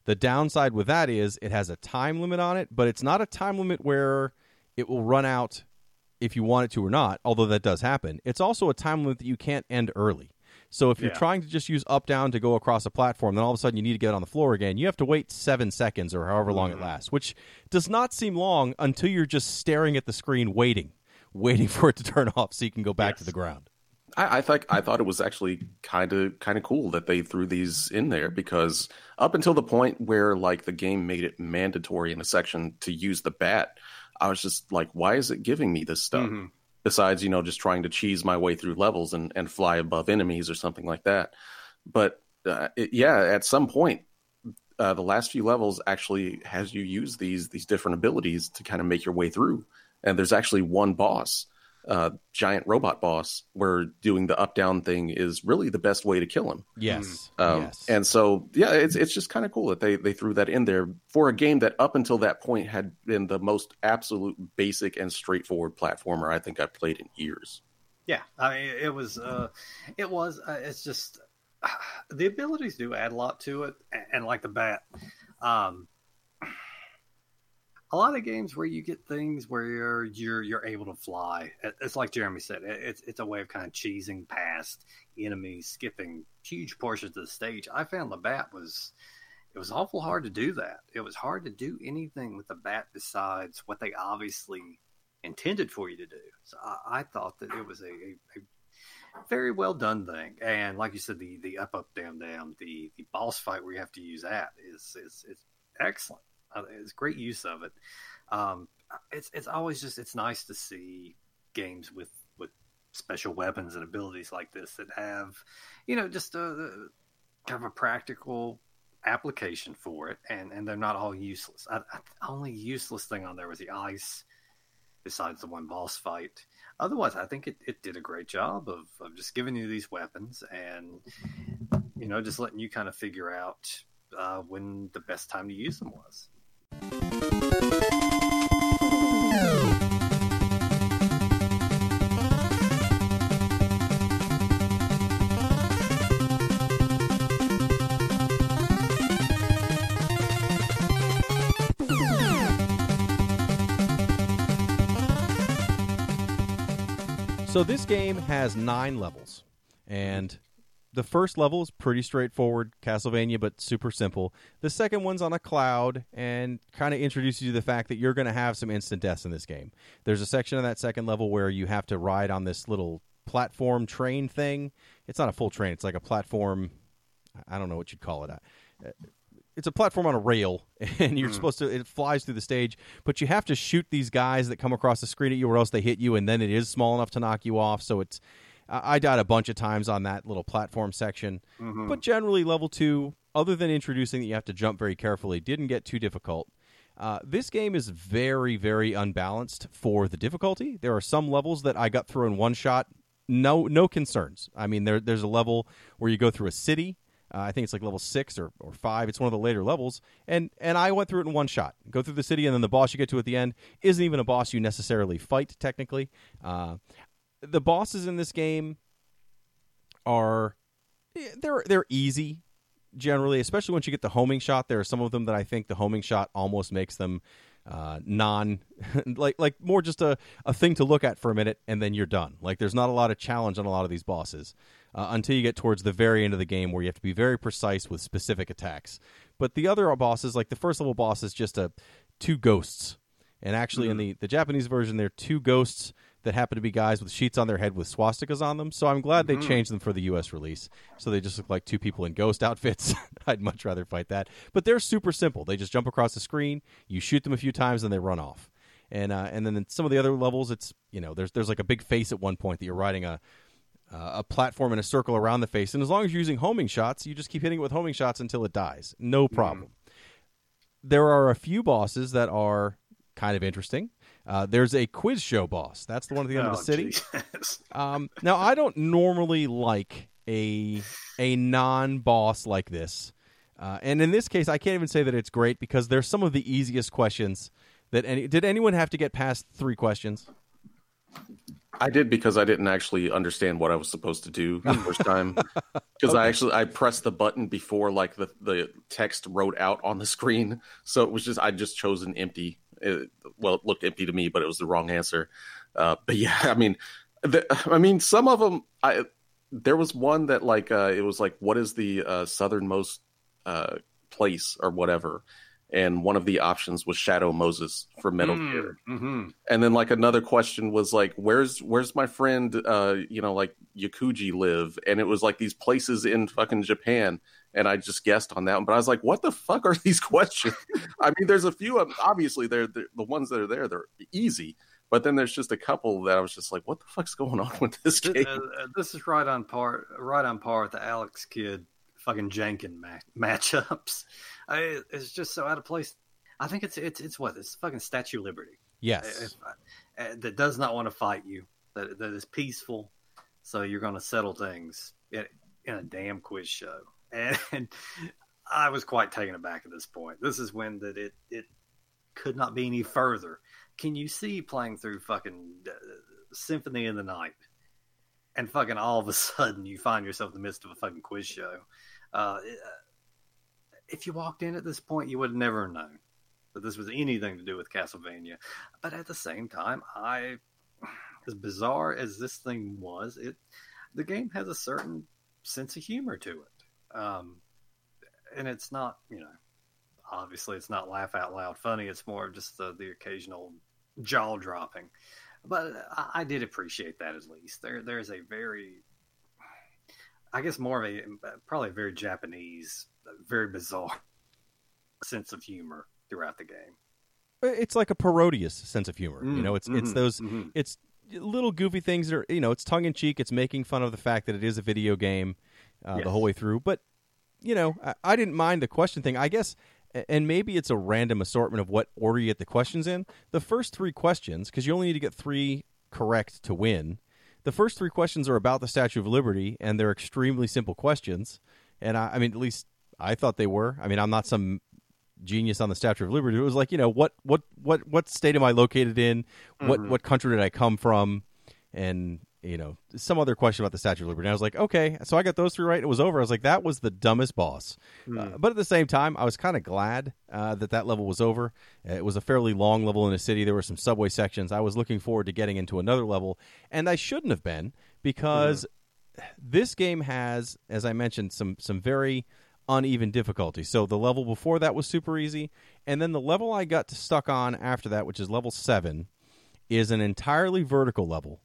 The downside with that is it has a time limit on it, but it's not a time limit where it will run out if you want it to or not, although that does happen. It's also a time limit that you can't end early. So if you're Yeah. trying to just use up down to go across a platform, then all of a sudden you need to get on the floor again. You have to wait seven seconds or however long it mm-hmm. lasts, which does not seem long until you're just staring at the screen, waiting, waiting for it to turn off so you can go back to the ground. I, I thought I thought it was actually kind of kind of cool that they threw these in there because up until the point where like the game made it mandatory in a section to use the bat, I was just like, why is it giving me this stuff? Mhm. Besides, you know, just trying to cheese my way through levels and, and fly above enemies or something like that. But uh, it, yeah, at some point, uh, the last few levels actually has you use these these different abilities to kind of make your way through. And there's actually one boss uh, giant robot boss where doing the up down thing is really the best way to kill him. Yes. Um, yes. And so, yeah, it's it's just kind of cool that they they threw that in there for a game that up until that point had been the most absolute basic and straightforward platformer I think I've played in years. Yeah, I mean, it was, uh, it was. Uh, it's just the abilities do add a lot to it, and, and like the bat, um, a lot of games where you get things where you're you're able to fly. It's like Jeremy said, it's it's a way of kind of cheesing past enemies, skipping huge portions of the stage. I found the bat was. It was awful hard to do that. It was hard to do anything with the bat besides what they obviously intended for you to do. So I, I thought that it was a, a, a very well done thing. And like you said, the the up up down down, the the boss fight where you have to use that is is, is excellent. Uh, it's great use of it. Um, it's it's always just it's nice to see games with with special weapons and abilities like this that have you know just a kind of a practical application for it and and they're not all useless I, I, the only useless thing on there was the ice besides the one boss fight. Otherwise, I think it, it did a great job of, of just giving you these weapons and, you know, just letting you kind of figure out uh, when the best time to use them was. So this game has nine levels, and the first level is pretty straightforward, Castlevania, but super simple. The second one's on a cloud and kind of introduces you to the fact that you're going to have some instant deaths in this game. There's a section of that second level where you have to ride on this little platform train thing. It's not a full train; it's like a platform. I don't know what you'd call it. Uh, It's a platform on a rail, and you're supposed to. It flies through the stage, but you have to shoot these guys that come across the screen at you, or else they hit you, and then it is small enough to knock you off. So it's. I I died a bunch of times on that little platform section, but generally level two, other than introducing that you have to jump very carefully, didn't get too difficult. Uh, this game is very, very unbalanced for the difficulty. There are some levels that I got through in one shot, no, no concerns. I mean, there, there's a level where you go through a city. Uh, I think it's like level six or, or five. It's one of the later levels, and and I went through it in one shot. Go through the city, and then the boss you get to at the end isn't even a boss you necessarily fight technically. Uh, the bosses in this game are they're they're easy generally, especially once you get the homing shot. There are some of them that I think the homing shot almost makes them uh, non like like more just a, a thing to look at for a minute and then you're done. Like there's not a lot of challenge on a lot of these bosses uh, until you get towards the very end of the game where you have to be very precise with specific attacks. But the other bosses, like the first level boss, is just a two ghosts. And actually, in the, the Japanese version, they're two ghosts that happen to be guys with sheets on their head with swastikas on them. So I'm glad they changed them for the U.S. release. So they just look like two people in ghost outfits. I'd much rather fight that. But they're super simple. They just jump across the screen, you shoot them a few times, and they run off. And uh, and then in some of the other levels, it's you know there's there's like a big face at one point that you're riding a uh, a platform in a circle around the face, and as long as you're using homing shots, you just keep hitting it with homing shots until it dies. No problem there are a few bosses that are kind of interesting. Uh, there's a quiz show boss. That's the one at the end Oh, of the city. Um, now, I don't normally like a a non boss like this, uh, and in this case, I can't even say that it's great because there's some of the easiest questions that any. Did anyone have to get past three questions? I did because I didn't actually understand what I was supposed to do the first time. Because I actually I pressed the button before like the the text wrote out on the screen, so it was just I just chose an empty. It, well, it looked empty to me, but it was the wrong answer. Uh, but yeah, I mean, the, I mean, some of them. I there was one that like uh, it was like what is the uh, southernmost uh, place or whatever, and one of the options was Shadow Moses for Metal Gear. hmm and then like another question was like where's where's my friend uh you know like yakuji live? And it was like these places in fucking japan and i just guessed on that one. But i was like what the fuck are these questions? I mean there's a few of obviously they're, they're the ones that are there they're easy. But then there's just a couple that i was just like what the fuck's going on with this game uh, uh, this is right on par, right on par with the Alex Kidd fucking Janken ma- matchups. I, it's just so out of place. I think it's it's it's what it's fucking Statue of Liberty Yes. Uh, that does not want to fight you. That that is peaceful. So you're going to settle things in, in a damn quiz show. And I was quite taken aback at this point. This is when that it it could not be any further. Can you see playing through fucking uh, Symphony in the Night, and fucking all of a sudden you find yourself in the midst of a fucking quiz show? Uh, if you walked in at this point, you would never know that this was anything to do with Castlevania. But at the same time, I, as bizarre as this thing was, it the game has a certain sense of humor to it, um, and it's not you know obviously it's not laugh out loud funny. It's more of just the, the occasional jaw dropping. But I, I did appreciate that at least. There there's a very I guess more of a probably a very Japanese, very bizarre sense of humor throughout the game. it's like a parodious sense of humor. you know, it's it's Mhm, those mhm. it's little goofy things that are you know it's tongue in cheek. It's making fun of the fact that it is a video game uh, the whole way through. But you know, I, I didn't mind the question thing. I guess, and maybe it's a random assortment of what order you get the questions in. The first three questions, because you only need to get three correct to win. The first three questions are about the Statue of Liberty, and they're extremely simple questions. And I, I mean, at least I thought they were. I mean, I'm not some genius on the Statue of Liberty. It was like, you know, what what what what state am I located in? What what country did I come from? And you know, some other question about the Statue of Liberty. And I was like, okay, so I got those three right. It was over. I was like, that was the dumbest boss. Uh, but at the same time, I was kind of glad uh, that that level was over. It was a fairly long level in a city. There were some subway sections. I was looking forward to getting into another level, and I shouldn't have been because this game has, as I mentioned, some some very uneven difficulty. So the level before that was super easy, and then the level I got stuck on after that, which is level seven, is an entirely vertical level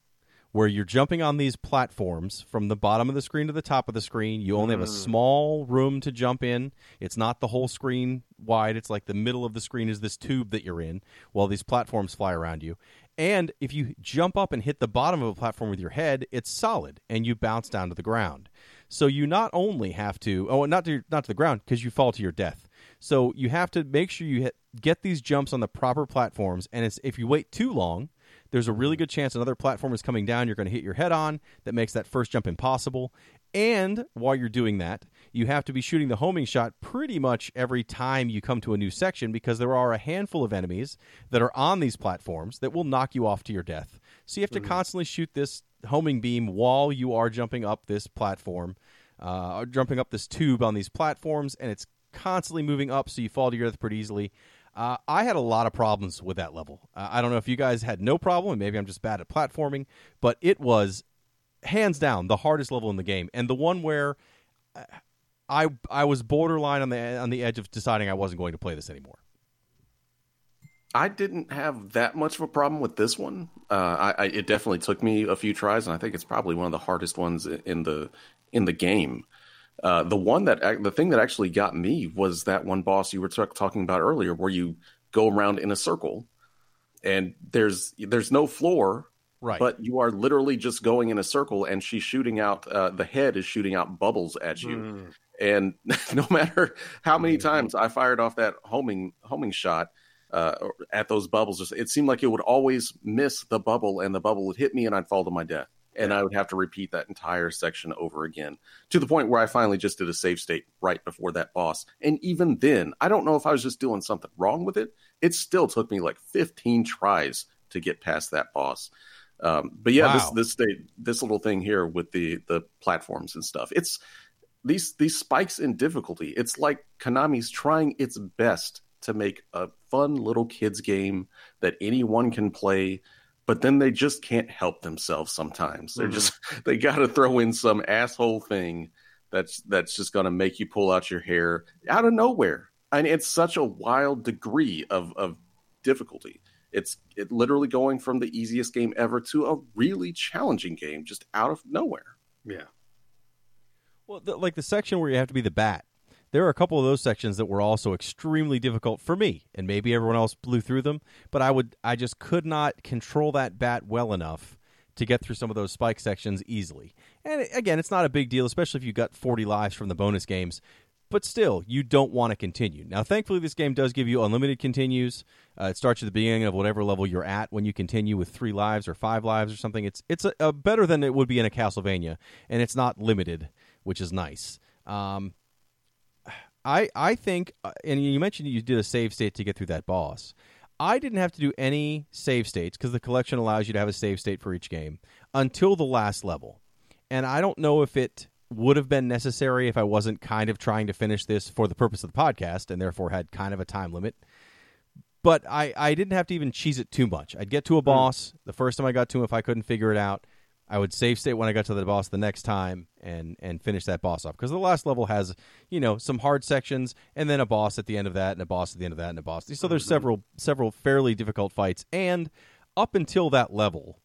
where you're jumping on these platforms from the bottom of the screen to the top of the screen. You only have a mm. small room to jump in. It's not the whole screen wide. It's like the middle of the screen is this tube that you're in while these platforms fly around you. And if you jump up and hit the bottom of a platform with your head, it's solid and you bounce down to the ground. So you not only have to oh not to not to the ground because you fall to your death. So you have to make sure you hit, get these jumps on the proper platforms and it's, if you wait too long, there's a really mm-hmm. good chance another platform is coming down you're going to hit your head on that makes that first jump impossible. And while you're doing that you have to be shooting the homing shot pretty much every time you come to a new section because there are a handful of enemies that are on these platforms that will knock you off to your death so you have to constantly shoot this homing beam while you are jumping up this platform uh, or jumping up this tube on these platforms and it's constantly moving up so you fall to your death pretty easily uh, I had a lot of problems with that level. Uh, I don't know if you guys had no problem, and maybe I'm just bad at platforming, but it was hands down the hardest level in the game, and the one where uh, I I was borderline on the on the edge of deciding I wasn't going to play this anymore. I didn't have that much of a problem with this one. Uh, I, I, it definitely took me a few tries, and I think it's probably one of the hardest ones in the in the game. Uh, the one that the thing that actually got me was that one boss you were t- talking about earlier, where you go around in a circle, and there's there's no floor, Right. but you are literally just going in a circle, and she's shooting out. Uh, the head is shooting out bubbles at you, Mm. and no matter how many times I fired off that homing homing shot, uh, at those bubbles. It seemed like it would always miss the bubble, and the bubble would hit me, and I'd fall to my death. And I would have to repeat that entire section over again to the point where I finally just did a save state right before that boss. And even then, I don't know if I was just doing something wrong with it. It still took me like 15 tries to get past that boss. Um, but yeah, wow. this this state, this little thing here with the the platforms and stuff. It's these these spikes in difficulty. It's like Konami's trying its best to make a fun little kids game that anyone can play but then they just can't help themselves sometimes. They're mm-hmm. just they got to throw in some asshole thing that's that's just going to make you pull out your hair out of nowhere. And it's such a wild degree of of difficulty. It's it literally going from the easiest game ever to a really challenging game just out of nowhere. Yeah. Well the, like the section where you have to be the bat there are a couple of those sections that were also extremely difficult for me, and maybe everyone else blew through them, but I would I just could not control that bat well enough to get through some of those spike sections easily. And again, it's not a big deal, especially if you got 40 lives from the bonus games. But still, you don't want to continue. Now, thankfully, this game does give you unlimited continues. Uh, it starts at the beginning of whatever level you're at when you continue with three lives or five lives or something. It's it's a, a better than it would be in a Castlevania, and it's not limited, which is nice. Um, I I think, uh, and you mentioned you did a save state to get through that boss. I didn't have to do any save states because the collection allows you to have a save state for each game until the last level. And I don't know if it would have been necessary if I wasn't kind of trying to finish this for the purpose of the podcast and therefore had kind of a time limit. But I, I didn't have to even cheese it too much. I'd get to a hmm. boss. The first time I got to him, if I couldn't figure it out, I would save state when I got to the boss the next time and and finish that boss off because the last level has you know some hard sections and then a boss at the end of that and a boss at the end of that and a boss. So there's mm-hmm. several several fairly difficult fights and up until that level,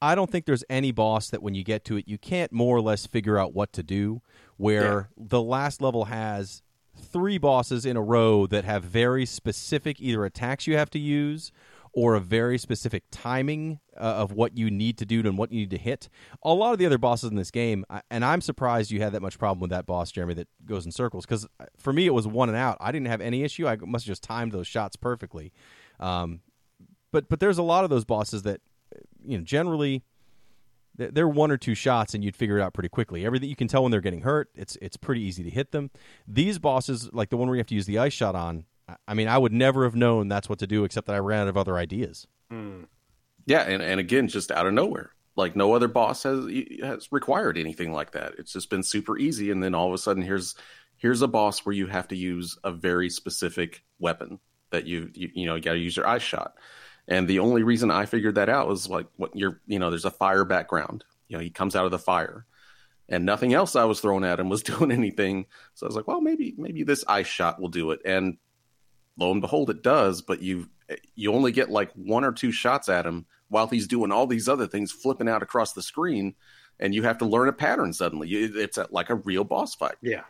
I don't think there's any boss that when you get to it you can't more or less figure out what to do. Where yeah. the last level has three bosses in a row that have very specific either attacks you have to use or a very specific timing uh, of what you need to do and what you need to hit. A lot of the other bosses in this game, and I'm surprised you had that much problem with that boss, Jeremy, that goes in circles. Because uh, for me, it was one and out. I didn't have any issue. I must have just timed those shots perfectly. Um, but but there's a lot of those bosses that you know generally they're one or two shots and you'd figure it out pretty quickly. Everything you can tell when they're getting hurt. It's it's pretty easy to hit them. These bosses, like the one where you have to use the ice shot on, I mean, I would never have known that's what to do, except that I ran out of other ideas. Mm. Yeah, and, and again, just out of nowhere, like no other boss has has required anything like that. It's just been super easy, and then all of a sudden, here's here's a boss where you have to use a very specific weapon that you you, you know you got to use your ice shot. And the only reason I figured that out was like what you're you know there's a fire background. You know he comes out of the fire, and nothing else I was throwing at him was doing anything. So I was like, well, maybe maybe this ice shot will do it. And lo and behold, it does. But you you only get like one or two shots at him while he's doing all these other things, flipping out across the screen, and you have to learn a pattern suddenly. It's a, like a real boss fight. Yeah.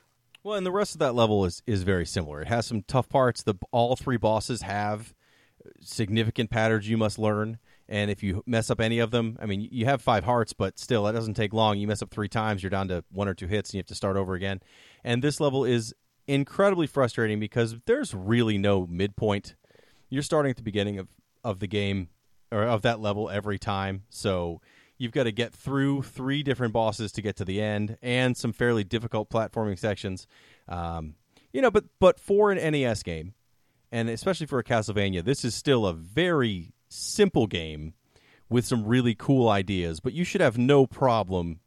Well, and the rest of that level is is very similar. It has some tough parts. The all three bosses have significant patterns you must learn. And if you mess up any of them, I mean, you have five hearts, but still, that doesn't take long. You mess up three times, you're down to one or two hits, and you have to start over again. And this level is incredibly frustrating because there's really no midpoint. You're starting at the beginning of, of the game or of that level every time. So you've got to get through three different bosses to get to the end and some fairly difficult platforming sections. Um, you know, but but for an NES game, and especially for a Castlevania, this is still a very simple game with some really cool ideas, but you should have no problem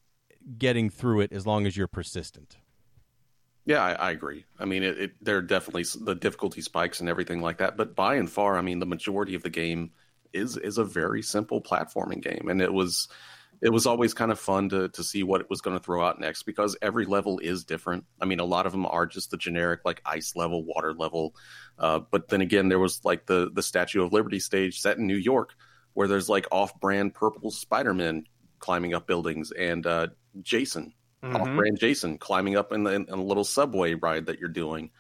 getting through it as long as you're persistent. Yeah, I, I agree. I mean, it, it, there are definitely the difficulty spikes and everything like that, but by and far, I mean, the majority of the game is is a very simple platforming game, and it was it was always kind of fun to to see what it was going to throw out next because every level is different. I mean, a lot of them are just the generic like ice level, water level, uh, but then again, there was like the the Statue of Liberty stage set in New York where there's like off-brand purple Spider-Man climbing up buildings and uh, Jason mm-hmm. Jason climbing up in, the, in, a little subway ride that you're doing.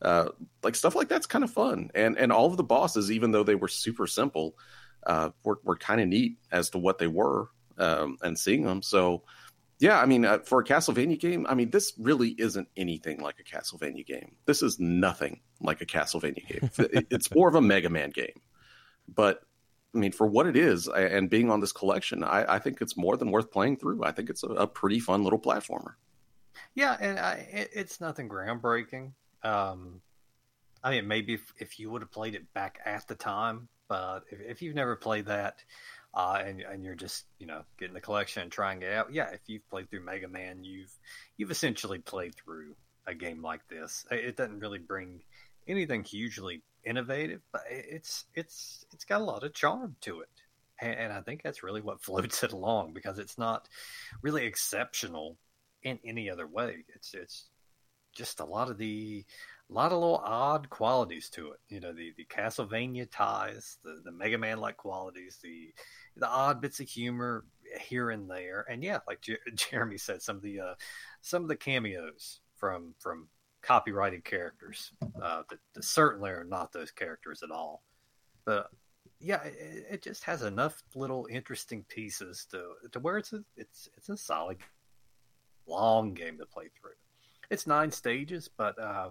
Uh, like stuff like that's kind of fun, and and all of the bosses, even though they were super simple, uh, were were kind of neat as to what they were um, and seeing them. So yeah, I mean, uh, for a Castlevania game, I mean, this really isn't anything like a Castlevania game. This is nothing like a Castlevania game. it's more of a Mega Man game. But I mean, for what it is, and being on this collection, I, I think it's more than worth playing through. I think it's a, a pretty fun little platformer. Yeah, and I, it, it's nothing groundbreaking. Um, I mean, maybe if, if you would have played it back at the time, but if, if you've never played that, uh, and and you're just you know getting the collection and trying it out, yeah, if you've played through Mega Man, you've you've essentially played through a game like this. It doesn't really bring anything hugely innovative, but it's it's it's got a lot of charm to it, and, and I think that's really what floats it along because it's not really exceptional in any other way. It's it's just a lot of the a lot of little odd qualities to it. You know, the, the Castlevania ties, the, the Mega Man like qualities, the the odd bits of humor here and there, and yeah, like Jeremy said, some of the uh, some of the cameos from from copyrighted characters uh, that, that, certainly are not those characters at all. But yeah, it, it, just has enough little interesting pieces to to where it's a it's it's a solid long game to play through. It's nine stages, but uh,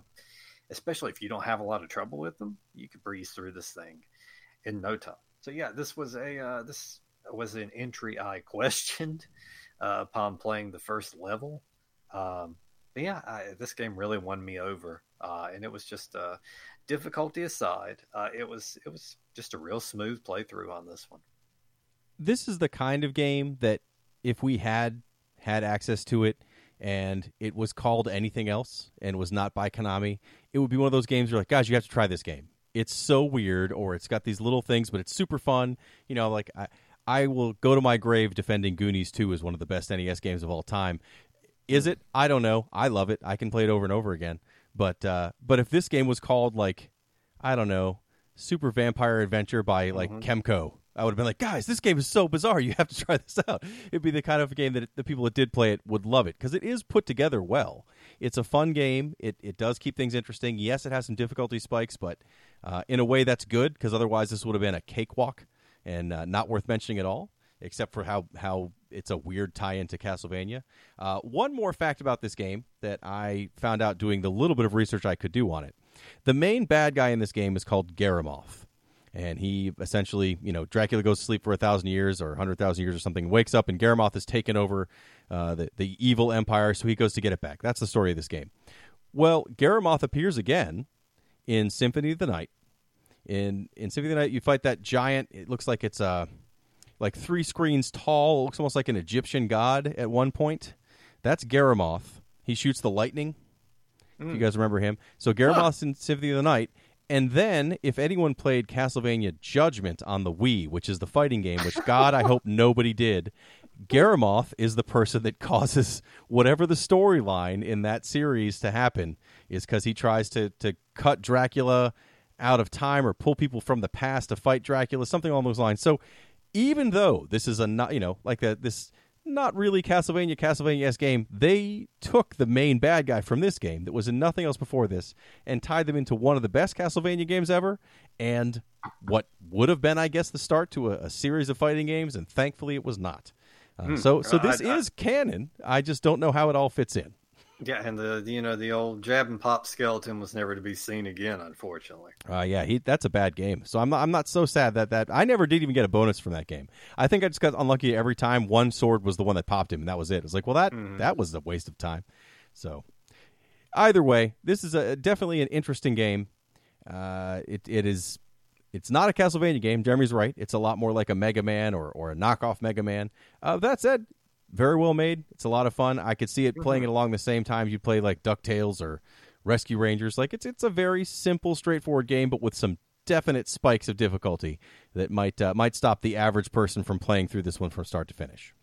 especially if you don't have a lot of trouble with them, you could breeze through this thing in no time. So yeah, this was a uh, this was an entry I questioned uh, upon playing the first level. Um, but yeah, I, this game really won me over, uh, and it was just uh, difficulty aside, uh, it was it was just a real smooth playthrough on this one. This is the kind of game that if we had had access to it and it was called anything else and was not by Konami, it would be one of those games where you're like, guys, you have to try this game. It's so weird, or it's got these little things, but it's super fun. You know, like I, I will go to my grave defending Goonies 2 as one of the best NES games of all time. Is it? I don't know. I love it. I can play it over and over again. But uh, but if this game was called like I don't know, Super Vampire Adventure by like mm-hmm. Kemco I would have been like, guys, this game is so bizarre. You have to try this out. It'd be the kind of game that the people that did play it would love it because it is put together well. It's a fun game. It it does keep things interesting. Yes, it has some difficulty spikes, but uh, in a way that's good because otherwise this would have been a cakewalk and uh, not worth mentioning at all. Except for how how it's a weird tie into Castlevania. Uh, one more fact about this game that I found out doing the little bit of research I could do on it. The main bad guy in this game is called Galamoth and he essentially, you know, Dracula goes to sleep for a thousand years or a hundred thousand years or something, wakes up, and Galamoth has taken over uh, the the evil empire, so he goes to get it back. That's the story of this game. Well, Galamoth appears again in Symphony of the Night. In in Symphony of the Night, you fight that giant. It looks like it's uh like three screens tall. Looks almost like an Egyptian god at one point. That's Galamoth. He shoots the lightning. Mm. If you hmm. guys remember him, so Galamoth's in Symphony of the Night, and then, if anyone played Castlevania Judgment on the Wii, which is the fighting game, which God, I hope nobody did, Galamoth is the person that causes whatever the storyline in that series to happen, is because he tries to, to cut Dracula out of time or pull people from the past to fight Dracula, something along those lines. So, even though this is a not, you know, like a, this not really Castlevania, Castlevania S game. They took the main bad guy from this game that was in nothing else before this and tied them into one of the best Castlevania games ever and what would have been, I guess, the start to a, a series of fighting games. And thankfully, it was not. Uh, hmm. So, so this uh, I, is canon. I just don't know how it all fits in. Yeah, and the you know the old jab and pop skeleton was never to be seen again, unfortunately. Uh, yeah, he that's a bad game. So I'm not, I'm not so sad that that I never did even get a bonus from that game. I think I just got unlucky every time one sword was the one that popped him, and that was it. It's like, well, that mm-hmm. that was a waste of time. So either way, this is a definitely an interesting game. Uh, it it is. It's not a Castlevania game. Jeremy's right. It's a lot more like a Mega Man or, or a knockoff Mega Man. Uh, that said, very well made. It's a lot of fun. I could see it playing mm-hmm. it along the same time you play like DuckTales or Rescue Rangers. Like it's it's a very simple, straightforward game, but with some definite spikes of difficulty that might uh, might stop the average person from playing through this one from start to finish.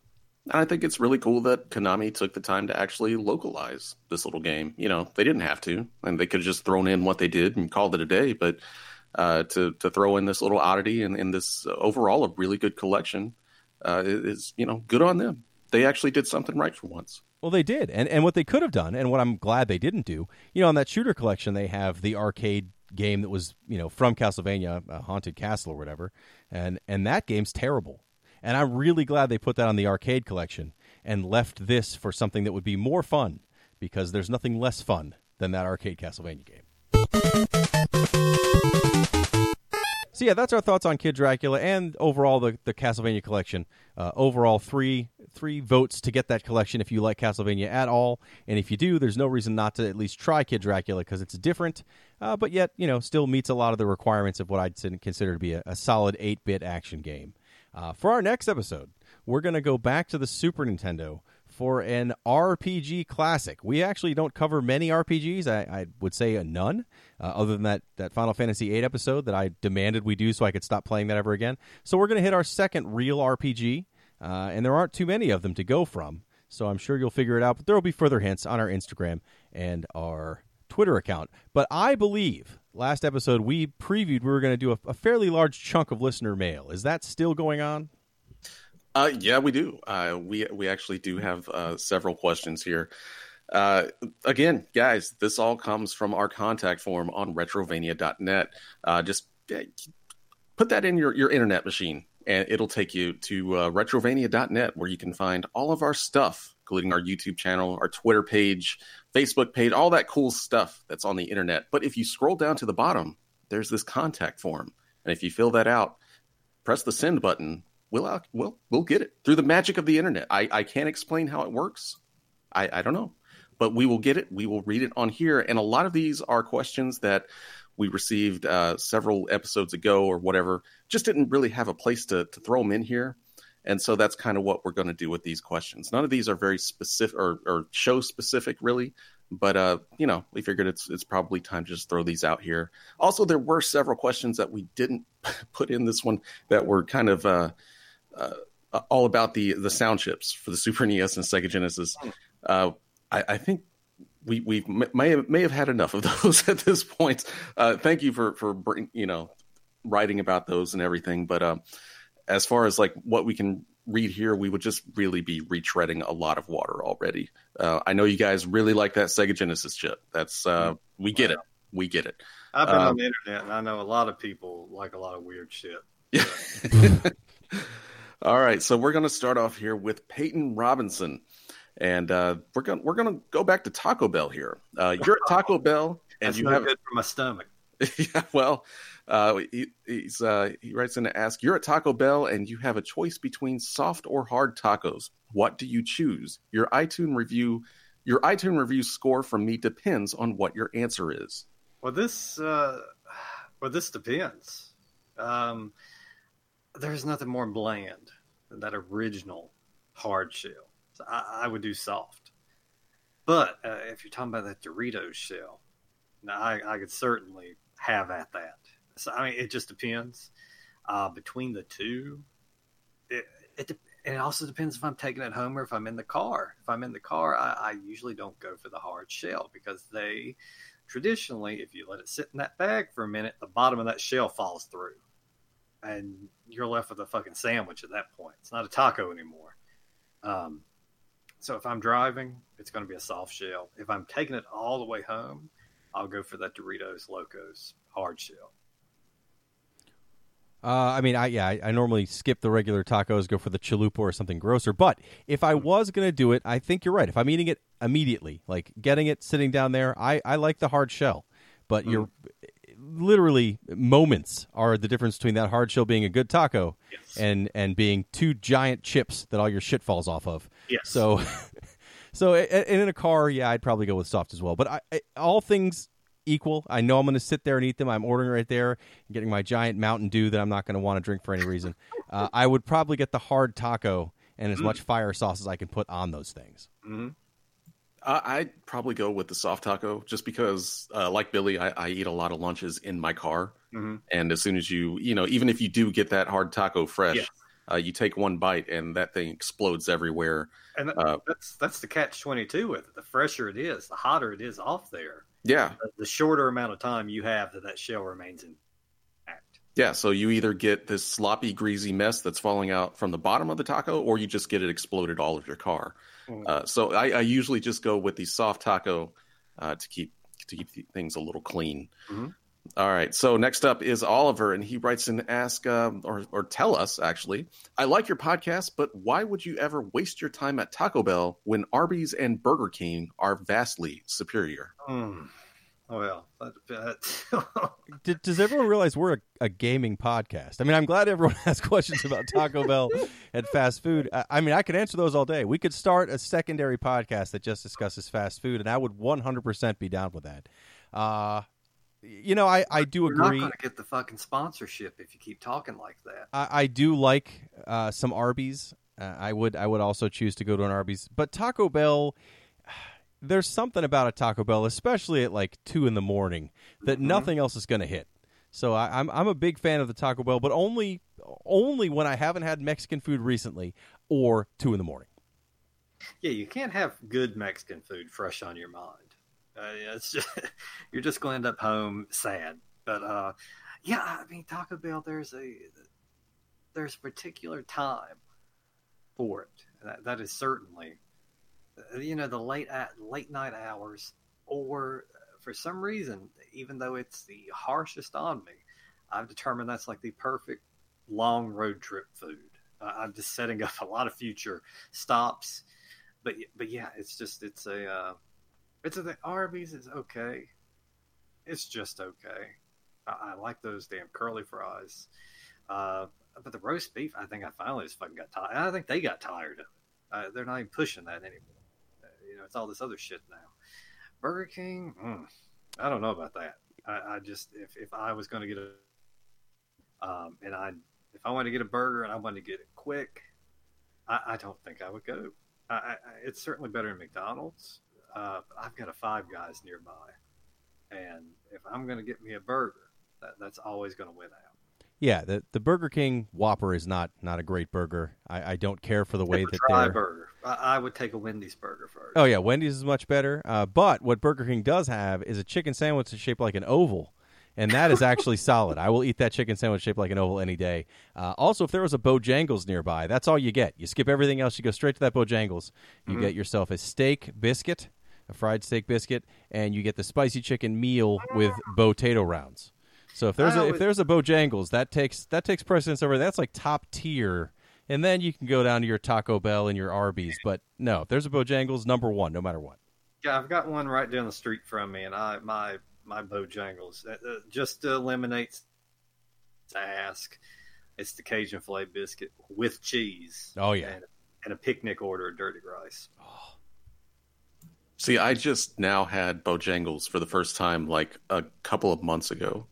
I think it's really cool that Konami took the time to actually localize this little game. You know, they didn't have to, and they could have just thrown in what they did and called it a day. But uh, to to throw in this little oddity and, in this overall a really good collection uh, is you know good on them they actually did something right for once. Well, they did, and and what they could have done, and what I'm glad they didn't do. You know, on that shooter collection, they have the arcade game that was you know from Castlevania, a Haunted Castle or whatever, and and that game's terrible. And I'm really glad they put that on the arcade collection and left this for something that would be more fun because there's nothing less fun than that arcade Castlevania game. So yeah, that's our thoughts on Kid Dracula and overall the, the Castlevania collection. Uh, overall, three three votes to get that collection if you like Castlevania at all, and if you do, there's no reason not to at least try Kid Dracula because it's different, uh, but yet you know still meets a lot of the requirements of what I'd consider to be a, a solid eight bit action game. Uh, for our next episode, we're going to go back to the Super Nintendo for an RPG classic. We actually don't cover many RPGs. I, I would say a none, uh, other than that, that Final Fantasy VIII episode that I demanded we do so I could stop playing that ever again. So we're going to hit our second real RPG, uh, and there aren't too many of them to go from. So I'm sure you'll figure it out. But there will be further hints on our Instagram and our Twitter account. But I believe last episode we previewed we were going to do a, a fairly large chunk of listener mail. Is that still going on? Uh, yeah, we do. Uh, we we actually do have uh, several questions here. Uh, again, guys, this all comes from our contact form on retrovania.net. Uh, just put that in your, your internet machine, and it'll take you to uh, retrovania.net, where you can find all of our stuff, including our YouTube channel, our Twitter page, Facebook page, all that cool stuff that's on the internet. But if you scroll down to the bottom, there's this contact form, and if you fill that out, press the send button we'll we'll we'll get it through the magic of the internet. I I can't explain how it works. I I don't know, but we will get it. We will read it on here, and a lot of these are questions that we received uh, several episodes ago or whatever. Just didn't really have a place to to throw them in here. And so that's kind of what we're going to do with these questions. None of these are very specific or, or show specific, really. But uh, you know, we figured it's it's probably time to just throw these out here. Also, there were several questions that we didn't put in this one that were kind of uh, uh, all about the the sound chips for the Super NES and Sega Genesis. Uh, I, I, think we we may have, may have had enough of those at this point. Uh, thank you for for you know writing about those and everything. But uh, as far as like what we can read here, we would just really be retreading a lot of water already. Uh, I know you guys really like that Sega Genesis chip. That's uh, we get wow. it. We get it. I've been um, on the internet and I know a lot of people like a lot of weird shit. Yeah. All right, so we're going to start off here with Peyton Robinson, and uh, we're going we're going to go back to Taco Bell here. Uh, you're at Taco Bell, and That's you have good for my stomach. yeah, well, uh, he, he's uh, he writes in to ask: You're at Taco Bell, and you have a choice between soft or hard tacos. What do you choose? Your iTunes review, your iTunes review score from me depends on what your answer is. Well, this uh, well this depends. Um, there's nothing more bland than that original hard shell. So I, I would do soft. But uh, if you're talking about that Doritos shell, now I, I, could certainly have at that. So I mean, it just depends. Uh, between the two, it, it it also depends if I'm taking it home or if I'm in the car. If I'm in the car, I, I usually don't go for the hard shell because they traditionally, if you let it sit in that bag for a minute, the bottom of that shell falls through and you're left with a fucking sandwich at that point. It's not a taco anymore. Um, so if I'm driving, it's going to be a soft shell. If I'm taking it all the way home, I'll go for that Doritos Locos hard shell. Uh, I mean, I yeah, I, I, normally skip the regular tacos, go for the chalupa or something grosser. But if I was gonna do it, I think you're right. If I'm eating it immediately, like getting it sitting down there, I, I like the hard shell. But mm. you're literally moments are the difference between that hard shell being a good taco yes. and and being two giant chips that all your shit falls off of. Yes. So, so and in a car, yeah, I'd probably go with soft as well. But I, I, all things equal, I know I'm going to sit there and eat them. I'm ordering right there, getting my giant Mountain Dew that I'm not going to want to drink for any reason. Uh, I would probably get the hard taco and as mm. much fire sauce as I can put on those things. Mm-hmm. I'd probably go with the soft taco just because, uh, like Billy, I, I, eat a lot of lunches in my car. Mm-hmm. And as soon as you, you know, even if you do get that hard taco fresh, yeah. uh, you take one bite and that thing explodes everywhere. And that, uh, that's that's the catch twenty two with it. The fresher it is, the hotter it is off there. Yeah. The, the shorter amount of time you have that that shell remains in yeah, so you either get this sloppy, greasy mess that's falling out from the bottom of the taco, or you just get it exploded all of your car. Mm. Uh, so I, I, usually just go with the soft taco uh, to keep to keep things a little clean. Mm-hmm. All right. So next up is Oliver, and he writes to ask um, or or tell us actually. I like your podcast, but why would you ever waste your time at Taco Bell when Arby's and Burger King are vastly superior? Mm. Well, but, but... does everyone realize we're a, a, gaming podcast? I mean, I'm glad everyone has questions about Taco Bell and fast food. I, I, mean, I could answer those all day. We could start a secondary podcast that just discusses fast food, and I would 100% be down with that. Uh, you know, I, I do You're agree. Not going to get the fucking sponsorship if you keep talking like that. I, I do like uh, some Arby's. Uh, I would I would also choose to go to an Arby's, but Taco Bell. There's something about a Taco Bell, especially at like two in the morning, that mm-hmm. nothing else is going to hit. So I, I'm I'm a big fan of the Taco Bell, but only only when I haven't had Mexican food recently or two in the morning. Yeah, you can't have good Mexican food fresh on your mind. Uh, it's just you're just going to end up home sad. But uh, yeah, I mean Taco Bell. There's a there's a particular time for it. That, that is certainly you know the late at late night hours, or uh, for some reason, even though it's the harshest on me, I've determined that's like the perfect long road trip food. Uh, I'm just setting up a lot of future stops, but but yeah, it's just it's a uh, it's a the Arby's is okay. It's just okay. I, I like those damn curly fries. Uh, but the roast beef, I think I finally just fucking got tired. I think they got tired of it. Uh, they're not even pushing that anymore. You know, it's all this other shit now. Burger King, mm, I don't know about that. I, I just if, if I was going to get a um, and I if I wanted to get a burger and I wanted to get it quick, I, I don't think I would go. I, I, it's certainly better than McDonald's. Uh, I've got a Five Guys nearby, and if I'm going to get me a burger, that, that's always going to win out. Yeah, the the Burger King Whopper is not not a great burger. I, I don't care for the way that they're burger. I, I, would take a Wendy's burger first. Oh yeah, Wendy's is much better. Uh, but what Burger King does have is a chicken sandwich that's shaped like an oval. And that is actually solid. I will eat that chicken sandwich shaped like an oval any day. Uh, also, if there was a Bojangles nearby, that's all you get. You skip everything else. You go straight to that Bojangles. You mm-hmm. get yourself a steak biscuit, a fried steak biscuit, and you get the spicy chicken meal with potato rounds. So if there's a, if there's a Bojangles, that takes that takes precedence over. That's like top tier, and then you can go down to your Taco Bell and your Arby's. But no, if there's a Bojangles, number one, no matter what. Yeah, I've got one right down the street from me, and I my my Bojangles uh, uh just eliminates ask. It's the Cajun filet biscuit with cheese. Oh yeah, and, and a picnic order of dirty rice. Oh. See, I just now had Bojangles for the first time like a couple of months ago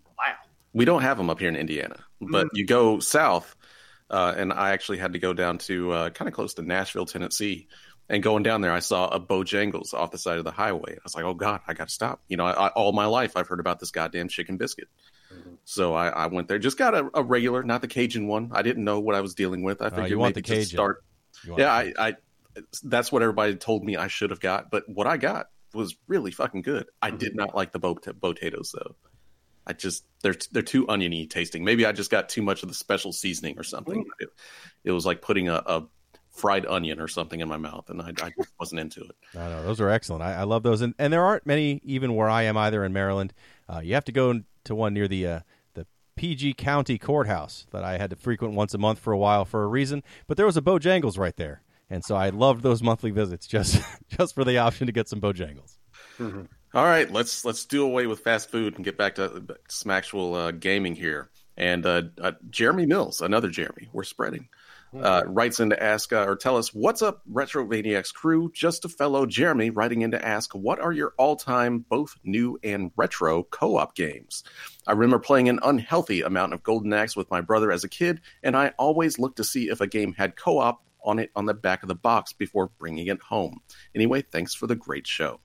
we don't have them up here in Indiana, but mm-hmm. you go south, uh, and I actually had to go down to uh, kind of close to Nashville, Tennessee. And going down there, I saw a Bojangles off the side of the highway. I was like, "Oh God, I got to stop!" You know, I, I, all my life I've heard about this goddamn chicken biscuit. Mm-hmm. So I, I, went there, just got a, a, regular, not the Cajun one. I didn't know what I was dealing with. I figured uh, you want the Cajun. start. yeah, I, I, that's what everybody told me I should have got, but what I got was really fucking good. I mm-hmm. did not like the bo- potatoes though. I just they're they're too oniony tasting. Maybe I just got too much of the special seasoning or something. It, it, was like putting a, a, fried onion or something in my mouth, and I, I just wasn't into it. No, no, those are excellent. I, I, love those, and and there aren't many even where I am either in Maryland. Uh, you have to go to one near the uh, the PG County Courthouse that I had to frequent once a month for a while for a reason. But there was a Bojangles right there, and so I loved those monthly visits just just for the option to get some Bojangles. Mm-hmm. All right, let's let's do away with fast food and get back to some actual uh, gaming here. And uh, uh, Jeremy Mills, another Jeremy, we're spreading, uh, writes in to ask uh, or tell us what's up, Retro Maniacs crew. Just a fellow Jeremy writing in to ask, what are your all-time, both new and retro co-op games? I remember playing an unhealthy amount of Golden Axe with my brother as a kid, and I always looked to see if a game had co-op on it on the back of the box before bringing it home. Anyway, thanks for the great show.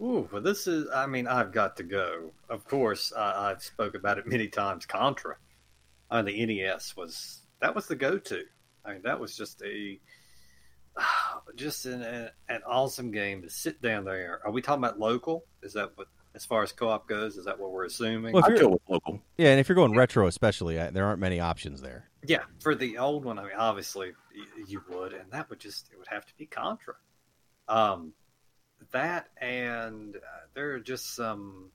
Ooh, well, this is, I mean, I've got to go. Of course, I, I've spoke about it many times. Contra on the NES was, that was the go to. I mean, that was just a, just an, an awesome game to sit down there. Are we talking about local? Is that what, as far as co-op goes, is that what we're assuming? Well, if you're, local. Yeah, and if you're going retro, especially, uh, there aren't many options there. Yeah, for the old one, I mean, obviously you would, and that would just it would have to be Contra. Um, that and uh, there are just some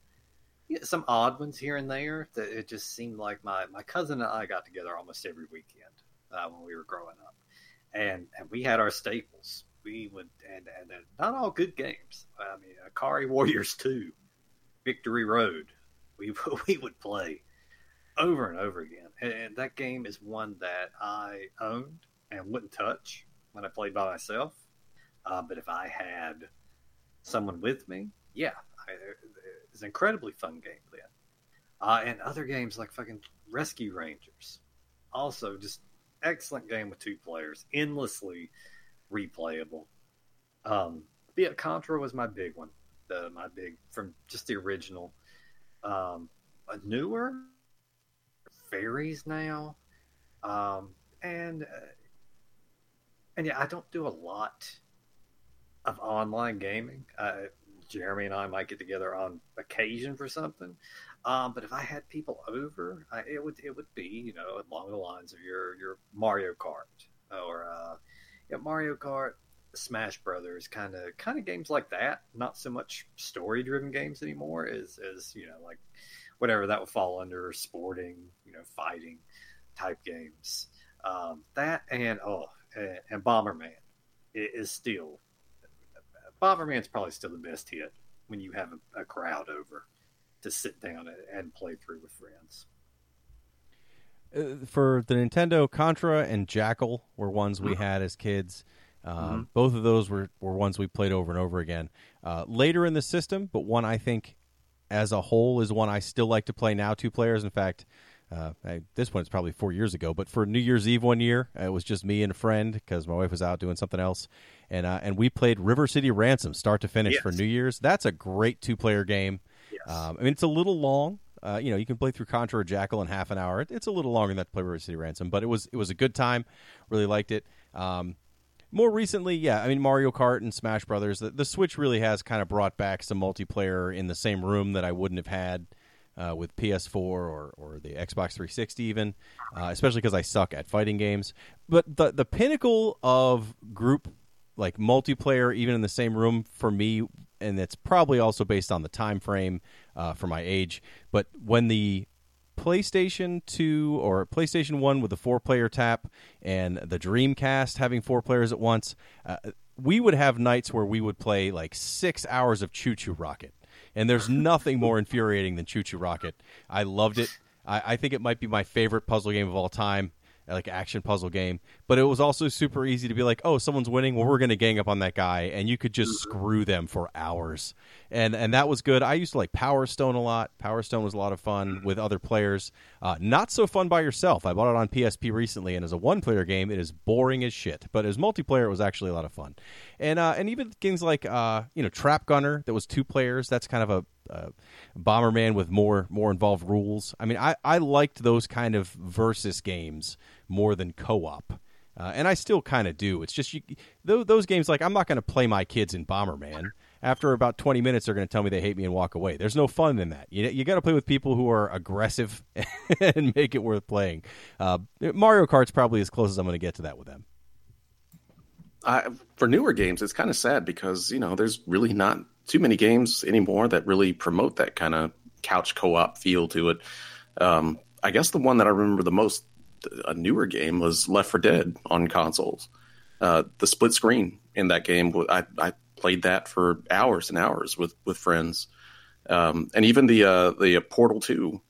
you know, some odd ones here and there that it just seemed like my my cousin and I got together almost every weekend uh, when we were growing up, and and we had our staples. We would and and, not all good games. I mean, Ikari Warriors two Victory Road. We we would play over and over again, and, and that game is one that I owned and wouldn't touch when I played by myself. Uh, but if I had someone with me, yeah, I, it's an incredibly fun game then. Uh, and other games like fucking Rescue Rangers, also just excellent game with two players, endlessly replayable. Um, yeah, Contra was my big one, the my big from just the original. Um, a newer fairies now, um, and uh, and yeah, I don't do a lot of online gaming. Uh, Jeremy and I might get together on occasion for something. Um, but if I had people over, I, it would it would be you know along the lines of your your Mario Kart or uh, yeah, Mario Kart, Smash Brothers, kind of kind of games like that. Not so much story driven games anymore. As as you know like whatever that would fall under sporting, you know, fighting type games. Um, that and oh, and, and Bomberman is still Bomberman's probably still the best hit when you have a, a crowd over to sit down and play through with friends. Uh, for the Nintendo, Contra and Jackal were ones we had as kids. Um, mm-hmm. Both of those were, were ones we played over and over again. Uh, later in the system, but one I think as a whole is one I still like to play now, two players. In fact, uh, I, this one is probably four years ago, but for New Year's Eve one year, it was just me and a friend because my wife was out doing something else, and uh, and we played River City Ransom start to finish yes. for New Year's. That's a great two player game. Yes. Um, I mean, it's a little long. Uh, you know, you can play through Contra or Jackal in half an hour. It's a little longer than that to play River City Ransom, but it was it was a good time. Really liked it. Um, more recently, yeah, I mean Mario Kart and Smash Brothers. The, the, Switch really has kind of brought back some multiplayer in the same room that I wouldn't have had uh, with PS4 or, or the Xbox 360, even, uh, especially because I suck at fighting games. But the the pinnacle of group like multiplayer, even in the same room, for me and it's probably also based on the time frame uh, for my age. But when the PlayStation 2 or PlayStation 1 with the four player tap and the Dreamcast having four players at once, uh, we would have nights where we would play like six hours of ChuChu Rocket. And there's nothing more infuriating than ChuChu Rocket. I loved it. I, I think it might be my favorite puzzle game of all time like action puzzle game. But it was also super easy to be like, oh, someone's winning. Well, we're going to gang up on that guy, and you could just mm-hmm. screw them for hours. And and that was good. I used to like Power Stone a lot. Power Stone was a lot of fun mm-hmm. with other players. Uh, not so fun by yourself. I bought it on PSP recently, and as a one player game, it is boring as shit. But as multiplayer, it was actually a lot of fun. And uh, and even games like uh, you know Trap Gunner that was two players. That's kind of a uh, Bomberman with more more involved rules. I mean, I, I liked those kind of versus games more than co-op. Uh, and I still kind of do. It's just you, those, those games. Like I'm not going to play my kids in Bomberman. After about 20 minutes, they're going to tell me they hate me and walk away. There's no fun in that. You, you got to play with people who are aggressive and make it worth playing. Uh, Mario Kart's probably as close as I'm going to get to that with them. For newer games, it's kind of sad because you know there's really not too many games anymore that really promote that kind of couch co-op feel to it. Um, I guess the one that I remember the most a newer game was Left 4 Dead on consoles. Uh, the split screen in that game, I, I, played that for hours and hours with with friends, um, and even the uh, the Portal Two,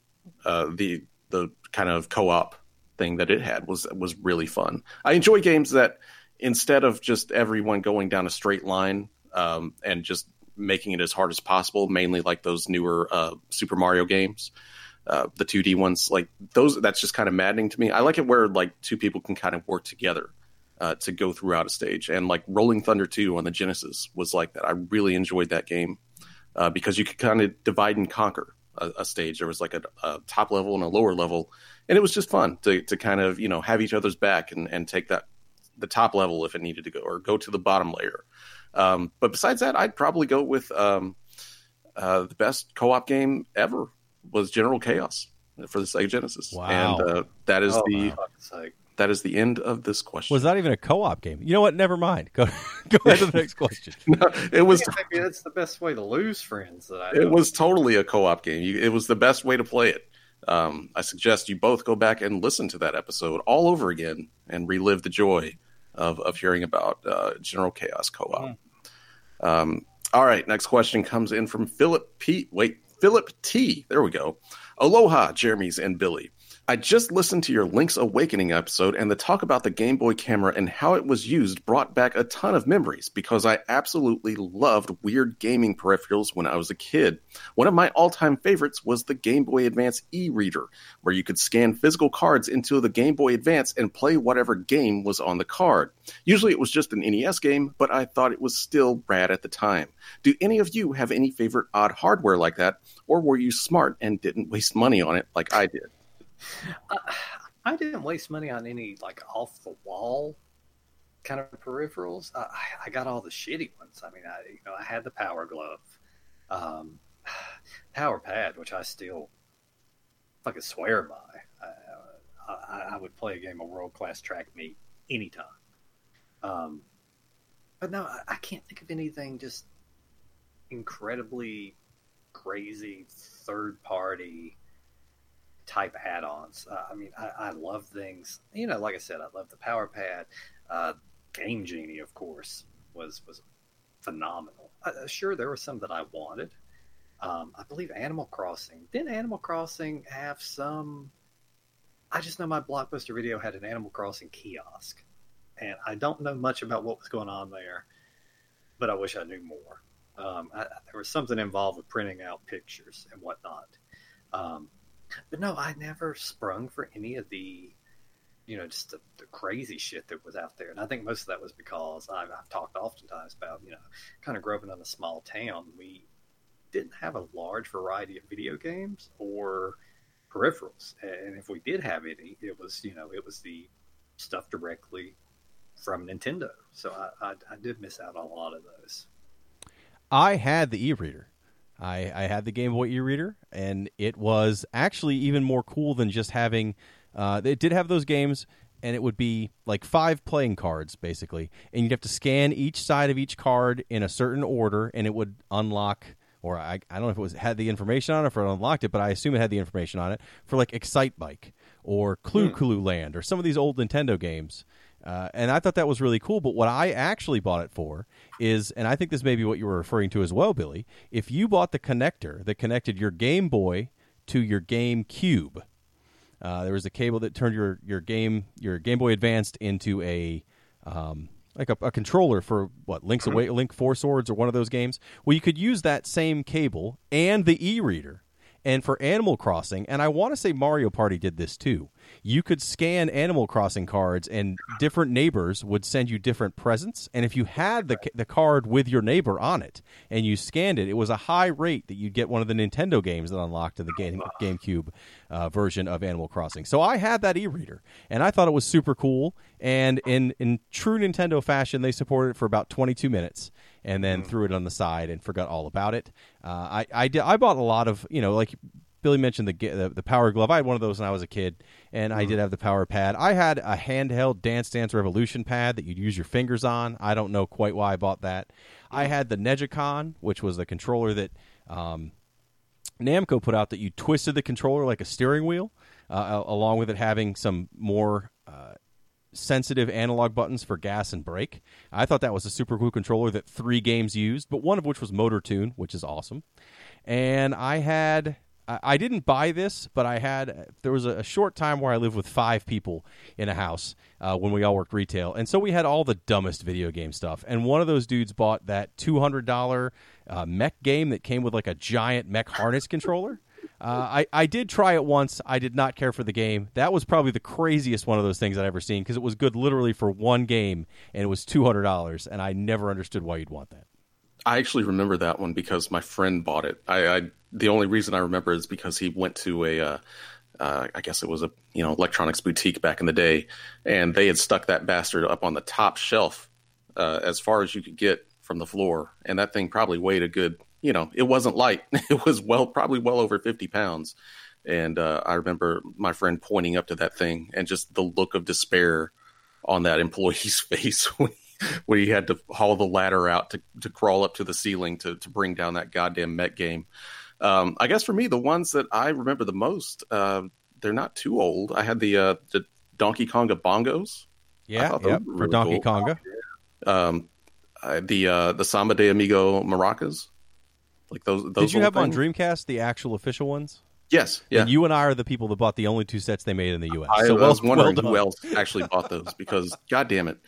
uh, the the kind of co op thing that it had was was really fun. I enjoy games that instead of just everyone going down a straight line um, and just making it as hard as possible, mainly like those newer uh, Super Mario games uh, the 2D ones, like those, that's just kind of maddening to me. I like it where like two people can kind of work together uh, to go throughout a stage. And like Rolling Thunder 2 on the Genesis was like that. I really enjoyed that game uh, because you could kind of divide and conquer a, a stage. There was like a, a, top level and a lower level, and it was just fun to to kind of you know have each other's back and and take that the top level if it needed to go or go to the bottom layer. Um, but besides that, I'd probably go with um, uh, the best co-op game ever was General Chaos for the Sega Genesis. Wow. And uh, that is oh, the that is the end of this question. Was that even a co-op game? You know what? Never mind. Go go ahead to the next question. no, it was. Maybe that's the best way to lose friends. That I. Know. It was totally a co-op game. You, it was the best way to play it. Um, I suggest you both go back and listen to that episode all over again and relive the joy of of hearing about uh, General Chaos co-op. Mm. Um, all right, next question comes in from Philip Pete. Wait, Philip T. There we go. Aloha, Jeremy's and Billy. I just listened to your Link's Awakening episode, and the talk about the Game Boy camera and how it was used brought back a ton of memories because I absolutely loved weird gaming peripherals when I was a kid. One of my all time favorites was the Game Boy Advance e reader, where you could scan physical cards into the Game Boy Advance and play whatever game was on the card. Usually it was just an NES game, but I thought it was still rad at the time. Do any of you have any favorite odd hardware like that, or were you smart and didn't waste money on it like I did? Uh, I didn't waste money on any like off the wall kind of peripherals. I, I got all the shitty ones. I mean, I you know I had the Power Glove, um, Power Pad, which I still fucking swear by. I, I, I would play a game of world class track meet anytime. Um, but no, I, I can't think of anything just incredibly crazy third party type add-ons. Uh, I mean, I, I, love things. You know, like I said, I love the Power Pad. Uh, Game Genie, of course, was was phenomenal. Uh, sure, there were some that I wanted. Um, I believe Animal Crossing. Didn't Animal Crossing have some? I just know my Blockbuster video had an Animal Crossing kiosk, and I don't know much about what was going on there, but I wish I knew more. Um, I, there was something involved with printing out pictures and whatnot. Um, but no, I never sprung for any of the, you know, just the, the, crazy shit that was out there. And I think most of that was because I've, I've talked oftentimes about, you know, kind of growing up in a small town. We didn't have a large variety of video games or peripherals. And if we did have any, it was, you know, it was the stuff directly from Nintendo. So I, I, I did miss out on a lot of those. I had the e-reader. I, I had the Game Boy e-reader, and it was actually even more cool than just having. Uh, it did have those games, and it would be like five playing cards basically, and you'd have to scan each side of each card in a certain order, and it would unlock. Or I, I don't know if it was had the information on it or it unlocked it, but I assume it had the information on it for like Excitebike or hmm. Clu Land or some of these old Nintendo games. Uh, and I thought that was really cool. But what I actually bought it for is, and I think this may be what you were referring to as well, Billy. If you bought the connector that connected your Game Boy to your Game Cube, uh, there was a cable that turned your your game your Game Boy Advanced into a um, like a, a, controller for what Link's mm-hmm. Away, Link Four Swords or one of those games. Well, you could use that same cable and the e-reader. And for Animal Crossing, and I want to say Mario Party did this too you could scan Animal Crossing cards, and different neighbors would send you different presents. And if you had the the card with your neighbor on it, and you scanned it, it was a high rate that you'd get one of the Nintendo games that unlocked to the game, GameCube uh, version of Animal Crossing. So I had that e-reader, and I thought it was super cool. And in in true Nintendo fashion, they supported it for about 22 minutes and then mm. threw it on the side and forgot all about it. Uh, I I, did, I bought a lot of you know like Billy mentioned the, the, the Power Glove. I had one of those when I was a kid, and mm-hmm. I did have the Power Pad. I had a handheld Dance Dance Revolution pad that you'd use your fingers on. I don't know quite why I bought that. Mm-hmm. I had the neGcon, which was the controller that um, Namco put out that you twisted the controller like a steering wheel, uh, along with it having some more. Uh, sensitive analog buttons for gas and brake. I thought that was a super cool controller that three games used, but one of which was Motor Toon, which is awesome. And I had I didn't buy this, but I had. There was a, short time where I lived with five people in a house uh, when we all worked retail, and so we had all the dumbest video game stuff. And one of those dudes bought that two hundred dollar uh, mech game that came with like a giant mech harness controller. Uh, I, I did try it once. I did not care for the game. That was probably the craziest one of those things I'd ever seen because it was good literally for one game and it was two hundred dollars, and I never understood why you'd want that. I actually remember that one because my friend bought it. I, I the only reason I remember is because he went to a, uh, uh, I guess it was a you know electronics boutique back in the day, and they had stuck that bastard up on the top shelf uh, as far as you could get from the floor, and that thing probably weighed a good you know it wasn't light, it was well probably well over fifty pounds, and uh, I remember my friend pointing up to that thing and just the look of despair on that employee's face when when he had to haul the ladder out to, to crawl up to the ceiling to, to bring down that goddamn Met game. Um, I guess for me, the ones that I remember the most, uh, they're not too old. I had the uh, the Donkey Konga bongos. Yeah, yep, really for Donkey cool. Konga. Um, the uh, the Samba de Amigo maracas. Like those. those Did you have little on. Dreamcast the actual official ones? Yes, yeah. And you and I are the people that bought the only two sets they made in the U.S. I, so I well, was wondering well who else actually bought those because, god damn it,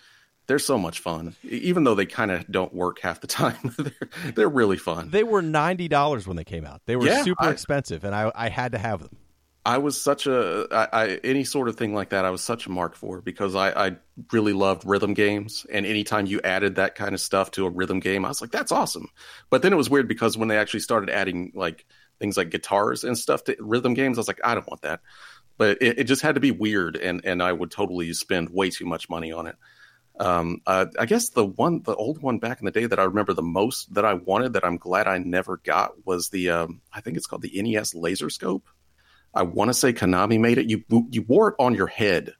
they're so much fun. Even though they kind of don't work half the time, they're they're really fun. They were ninety dollars when they came out. They were Yeah, super I- expensive, and I, I had to have them. I was such a I, I, any sort of thing like that. I was such a mark for because I, I really loved rhythm games, and anytime you added that kind of stuff to a rhythm game, I was like, "That's awesome." But then it was weird because when they actually started adding like things like guitars and stuff to rhythm games, I was like, "I don't want that." But it, it just had to be weird, and and I would totally spend way too much money on it. Um, uh, I guess the one, the old one back in the day that I remember the most that I wanted that I'm glad I never got was the um, I think it's called the NES Laser Scope. I want to say Konami made it. You you wore it on your head,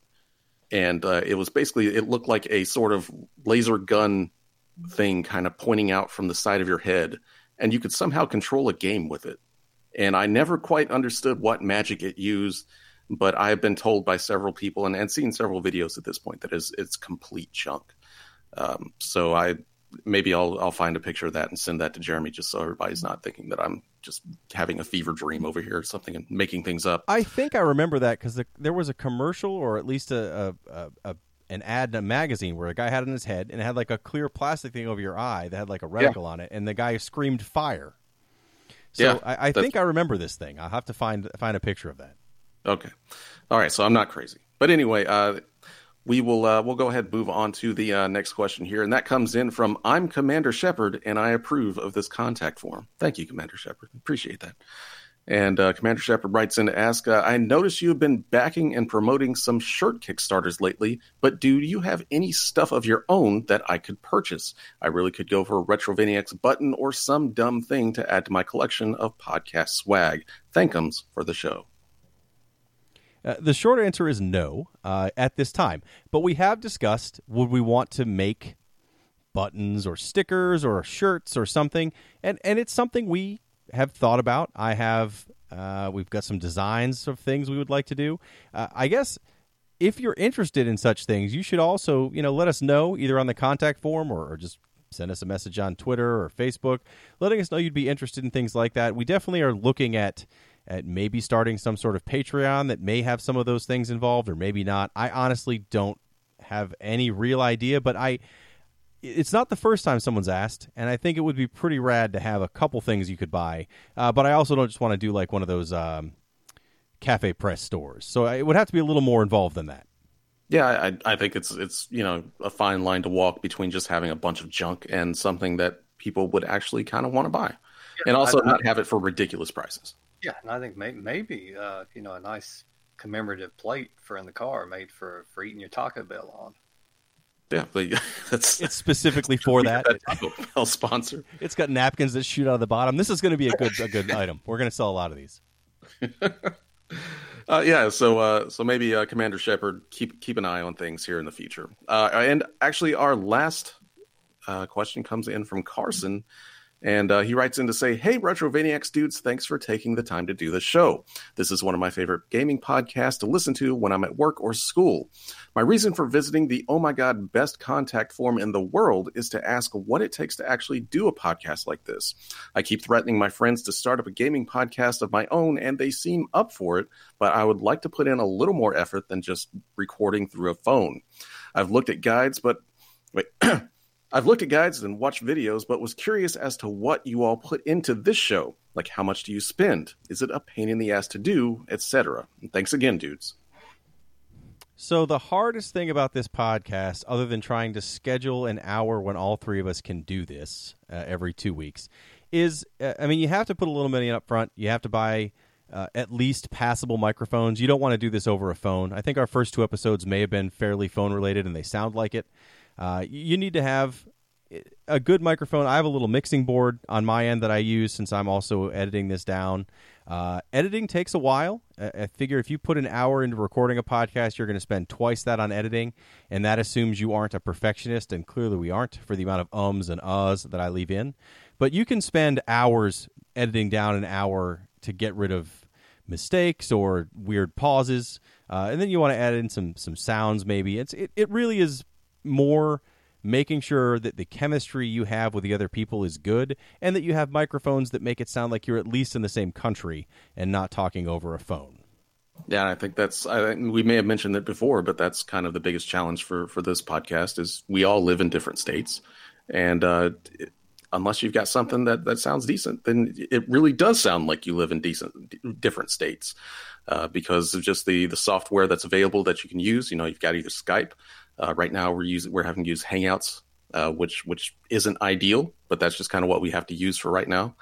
and uh, it was basically it looked like a sort of laser gun thing, kind of pointing out from the side of your head, and you could somehow control a game with it. And I never quite understood what magic it used, but I have been told by several people and, and seen several videos at this point that is it's complete junk. Um, so I maybe I'll I'll find a picture of that and send that to Jeremy just so everybody's not thinking that I'm just having a fever dream over here or something and making things up. I think I remember that because the, there was a commercial or at least a, a, a, an ad in a magazine where a guy had it in his head and it had like a clear plastic thing over your eye that had like a reticle on it, and the guy screamed fire. So Yeah, I, I think I remember this thing. I'll have to find find a picture of that. Okay. All right. So I'm not crazy. But anyway, uh, we will uh, we'll go ahead and move on to the uh, next question here, and that comes in from I'm Commander Shepard, and I approve of this contact form. Thank you, Commander Shepard. Appreciate that. And uh, Commander Shepard writes in to ask, uh, I notice you have been backing and promoting some shirt Kickstarters lately, but do you have any stuff of your own that I could purchase? I really could go for a Retrovaniacs button or some dumb thing to add to my collection of podcast swag. Thankums for the show. Uh, the short answer is no uh, at this time. But we have discussed would we want to make buttons or stickers or shirts or something, and and it's something we have thought about. I have uh, we've got some designs of things we would like to do. Uh, I guess if you're interested in such things, you should also you know let us know either on the contact form or, or just send us a message on Twitter or Facebook, letting us know you'd be interested in things like that. We definitely are looking at at maybe starting some sort of Patreon that may have some of those things involved, or maybe not. I honestly don't have any real idea, but I it's not the first time someone's asked, and I think it would be pretty rad to have a couple things you could buy. Uh, but I also don't just want to do like one of those um, CafePress stores, so it would have to be a little more involved than that. Yeah, I, I think it's it's you know a fine line to walk between just having a bunch of junk and something that people would actually kind of want to buy, and also I- I- not have it for ridiculous prices. Yeah, and I think may, maybe uh, you know a nice commemorative plate for in the car made for for eating your Taco Bell on. Yeah, but that's It's specifically for that. That's Taco Bell sponsor. It's got napkins that shoot out of the bottom. This is going to be a good a good item. We're going to sell a lot of these. Uh, yeah, so uh, so maybe uh, Commander Shepard keep keep an eye on things here in the future. Uh, and actually, our last uh, question comes in from Carson, and uh, he writes in to say, "Hey, Retrovaniacs dudes, thanks for taking the time to do the show. This is one of my favorite gaming podcasts to listen to when I'm at work or school. My reason for visiting the Oh My God Best Contact form in the world is to ask what it takes to actually do a podcast like this. I keep threatening my friends to start up a gaming podcast of my own, and they seem up for it, but I would like to put in a little more effort than just recording through a phone. I've looked at guides, but wait. I've looked at guides and watched videos, but was curious as to what you all put into this show. Like, how much do you spend? Is it a pain in the ass to do, etc.? Thanks again, dudes. So the hardest thing about this podcast, other than trying to schedule an hour when all three of us can do this uh, every two weeks, is uh, I mean you have to put a little money up front. You have to buy uh, at least passable microphones. You don't want to do this over a phone. I think our first two episodes may have been fairly phone related, and they sound like it. Uh, you need to have a good microphone. I have a little mixing board on my end that I use since I'm also editing this down. Uh, editing takes a while. I, figure if you put an hour into recording a podcast, you're going to spend twice that on editing, and that assumes you aren't a perfectionist, and clearly we aren't for the amount of ums and uhs that I leave in. But you can spend hours editing down an hour to get rid of mistakes or weird pauses, uh, and then you want to add in some some sounds. Maybe it's it, it really is more making sure that the chemistry you have with the other people is good and that you have microphones that make it sound like you're at least in the same country and not talking over a phone. Yeah, I think that's. I, we may have mentioned it before, but that's kind of the biggest challenge for for this podcast is we all live in different states, and uh, it, unless you've got something that that sounds decent, then it really does sound like you live in decent different states uh, because of just the the software that's available that you can use. You know, you've got either Skype. Uh, right now, we're using we're having to use Hangouts, uh, which which isn't ideal, but that's just kind of what we have to use for right now.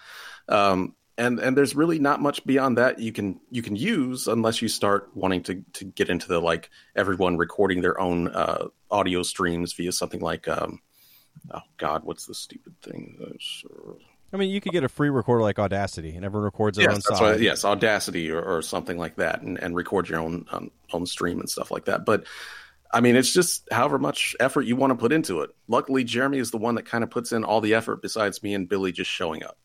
Um, and and there's really not much beyond that you can you can use unless you start wanting to to get into the like everyone recording their own uh, audio streams via something like um, oh god what's the stupid thing I mean, you could get a free recorder like Audacity, and everyone records their yes, own side. yes, Audacity or, or, something like that, and, and record your own um, own stream and stuff like that. But I mean, it's just however much effort you want to put into it. Luckily, Jeremy is the one that kind of puts in all the effort, besides me and Billy just showing up.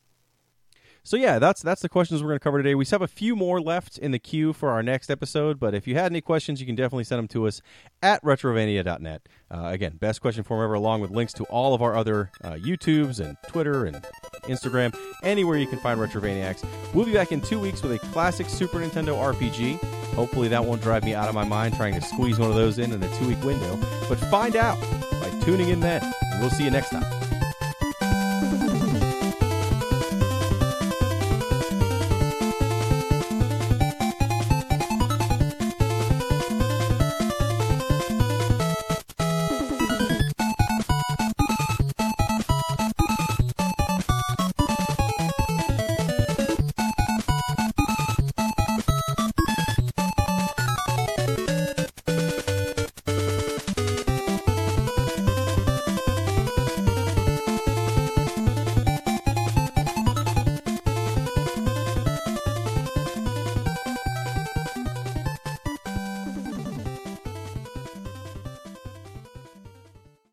So yeah, that's that's the questions we're going to cover today. We have a few more left in the queue for our next episode, but if you had any questions, you can definitely send them to us at retrovania.net. Uh, again, best question form ever, along with links to all of our other uh, YouTubes and Twitter and Instagram, anywhere you can find Retrovaniacs. We'll be back in two weeks with a classic Super Nintendo RPG. Hopefully, that won't drive me out of my mind trying to squeeze one of those in in a two week window. But find out by tuning in then. we'll see you next time.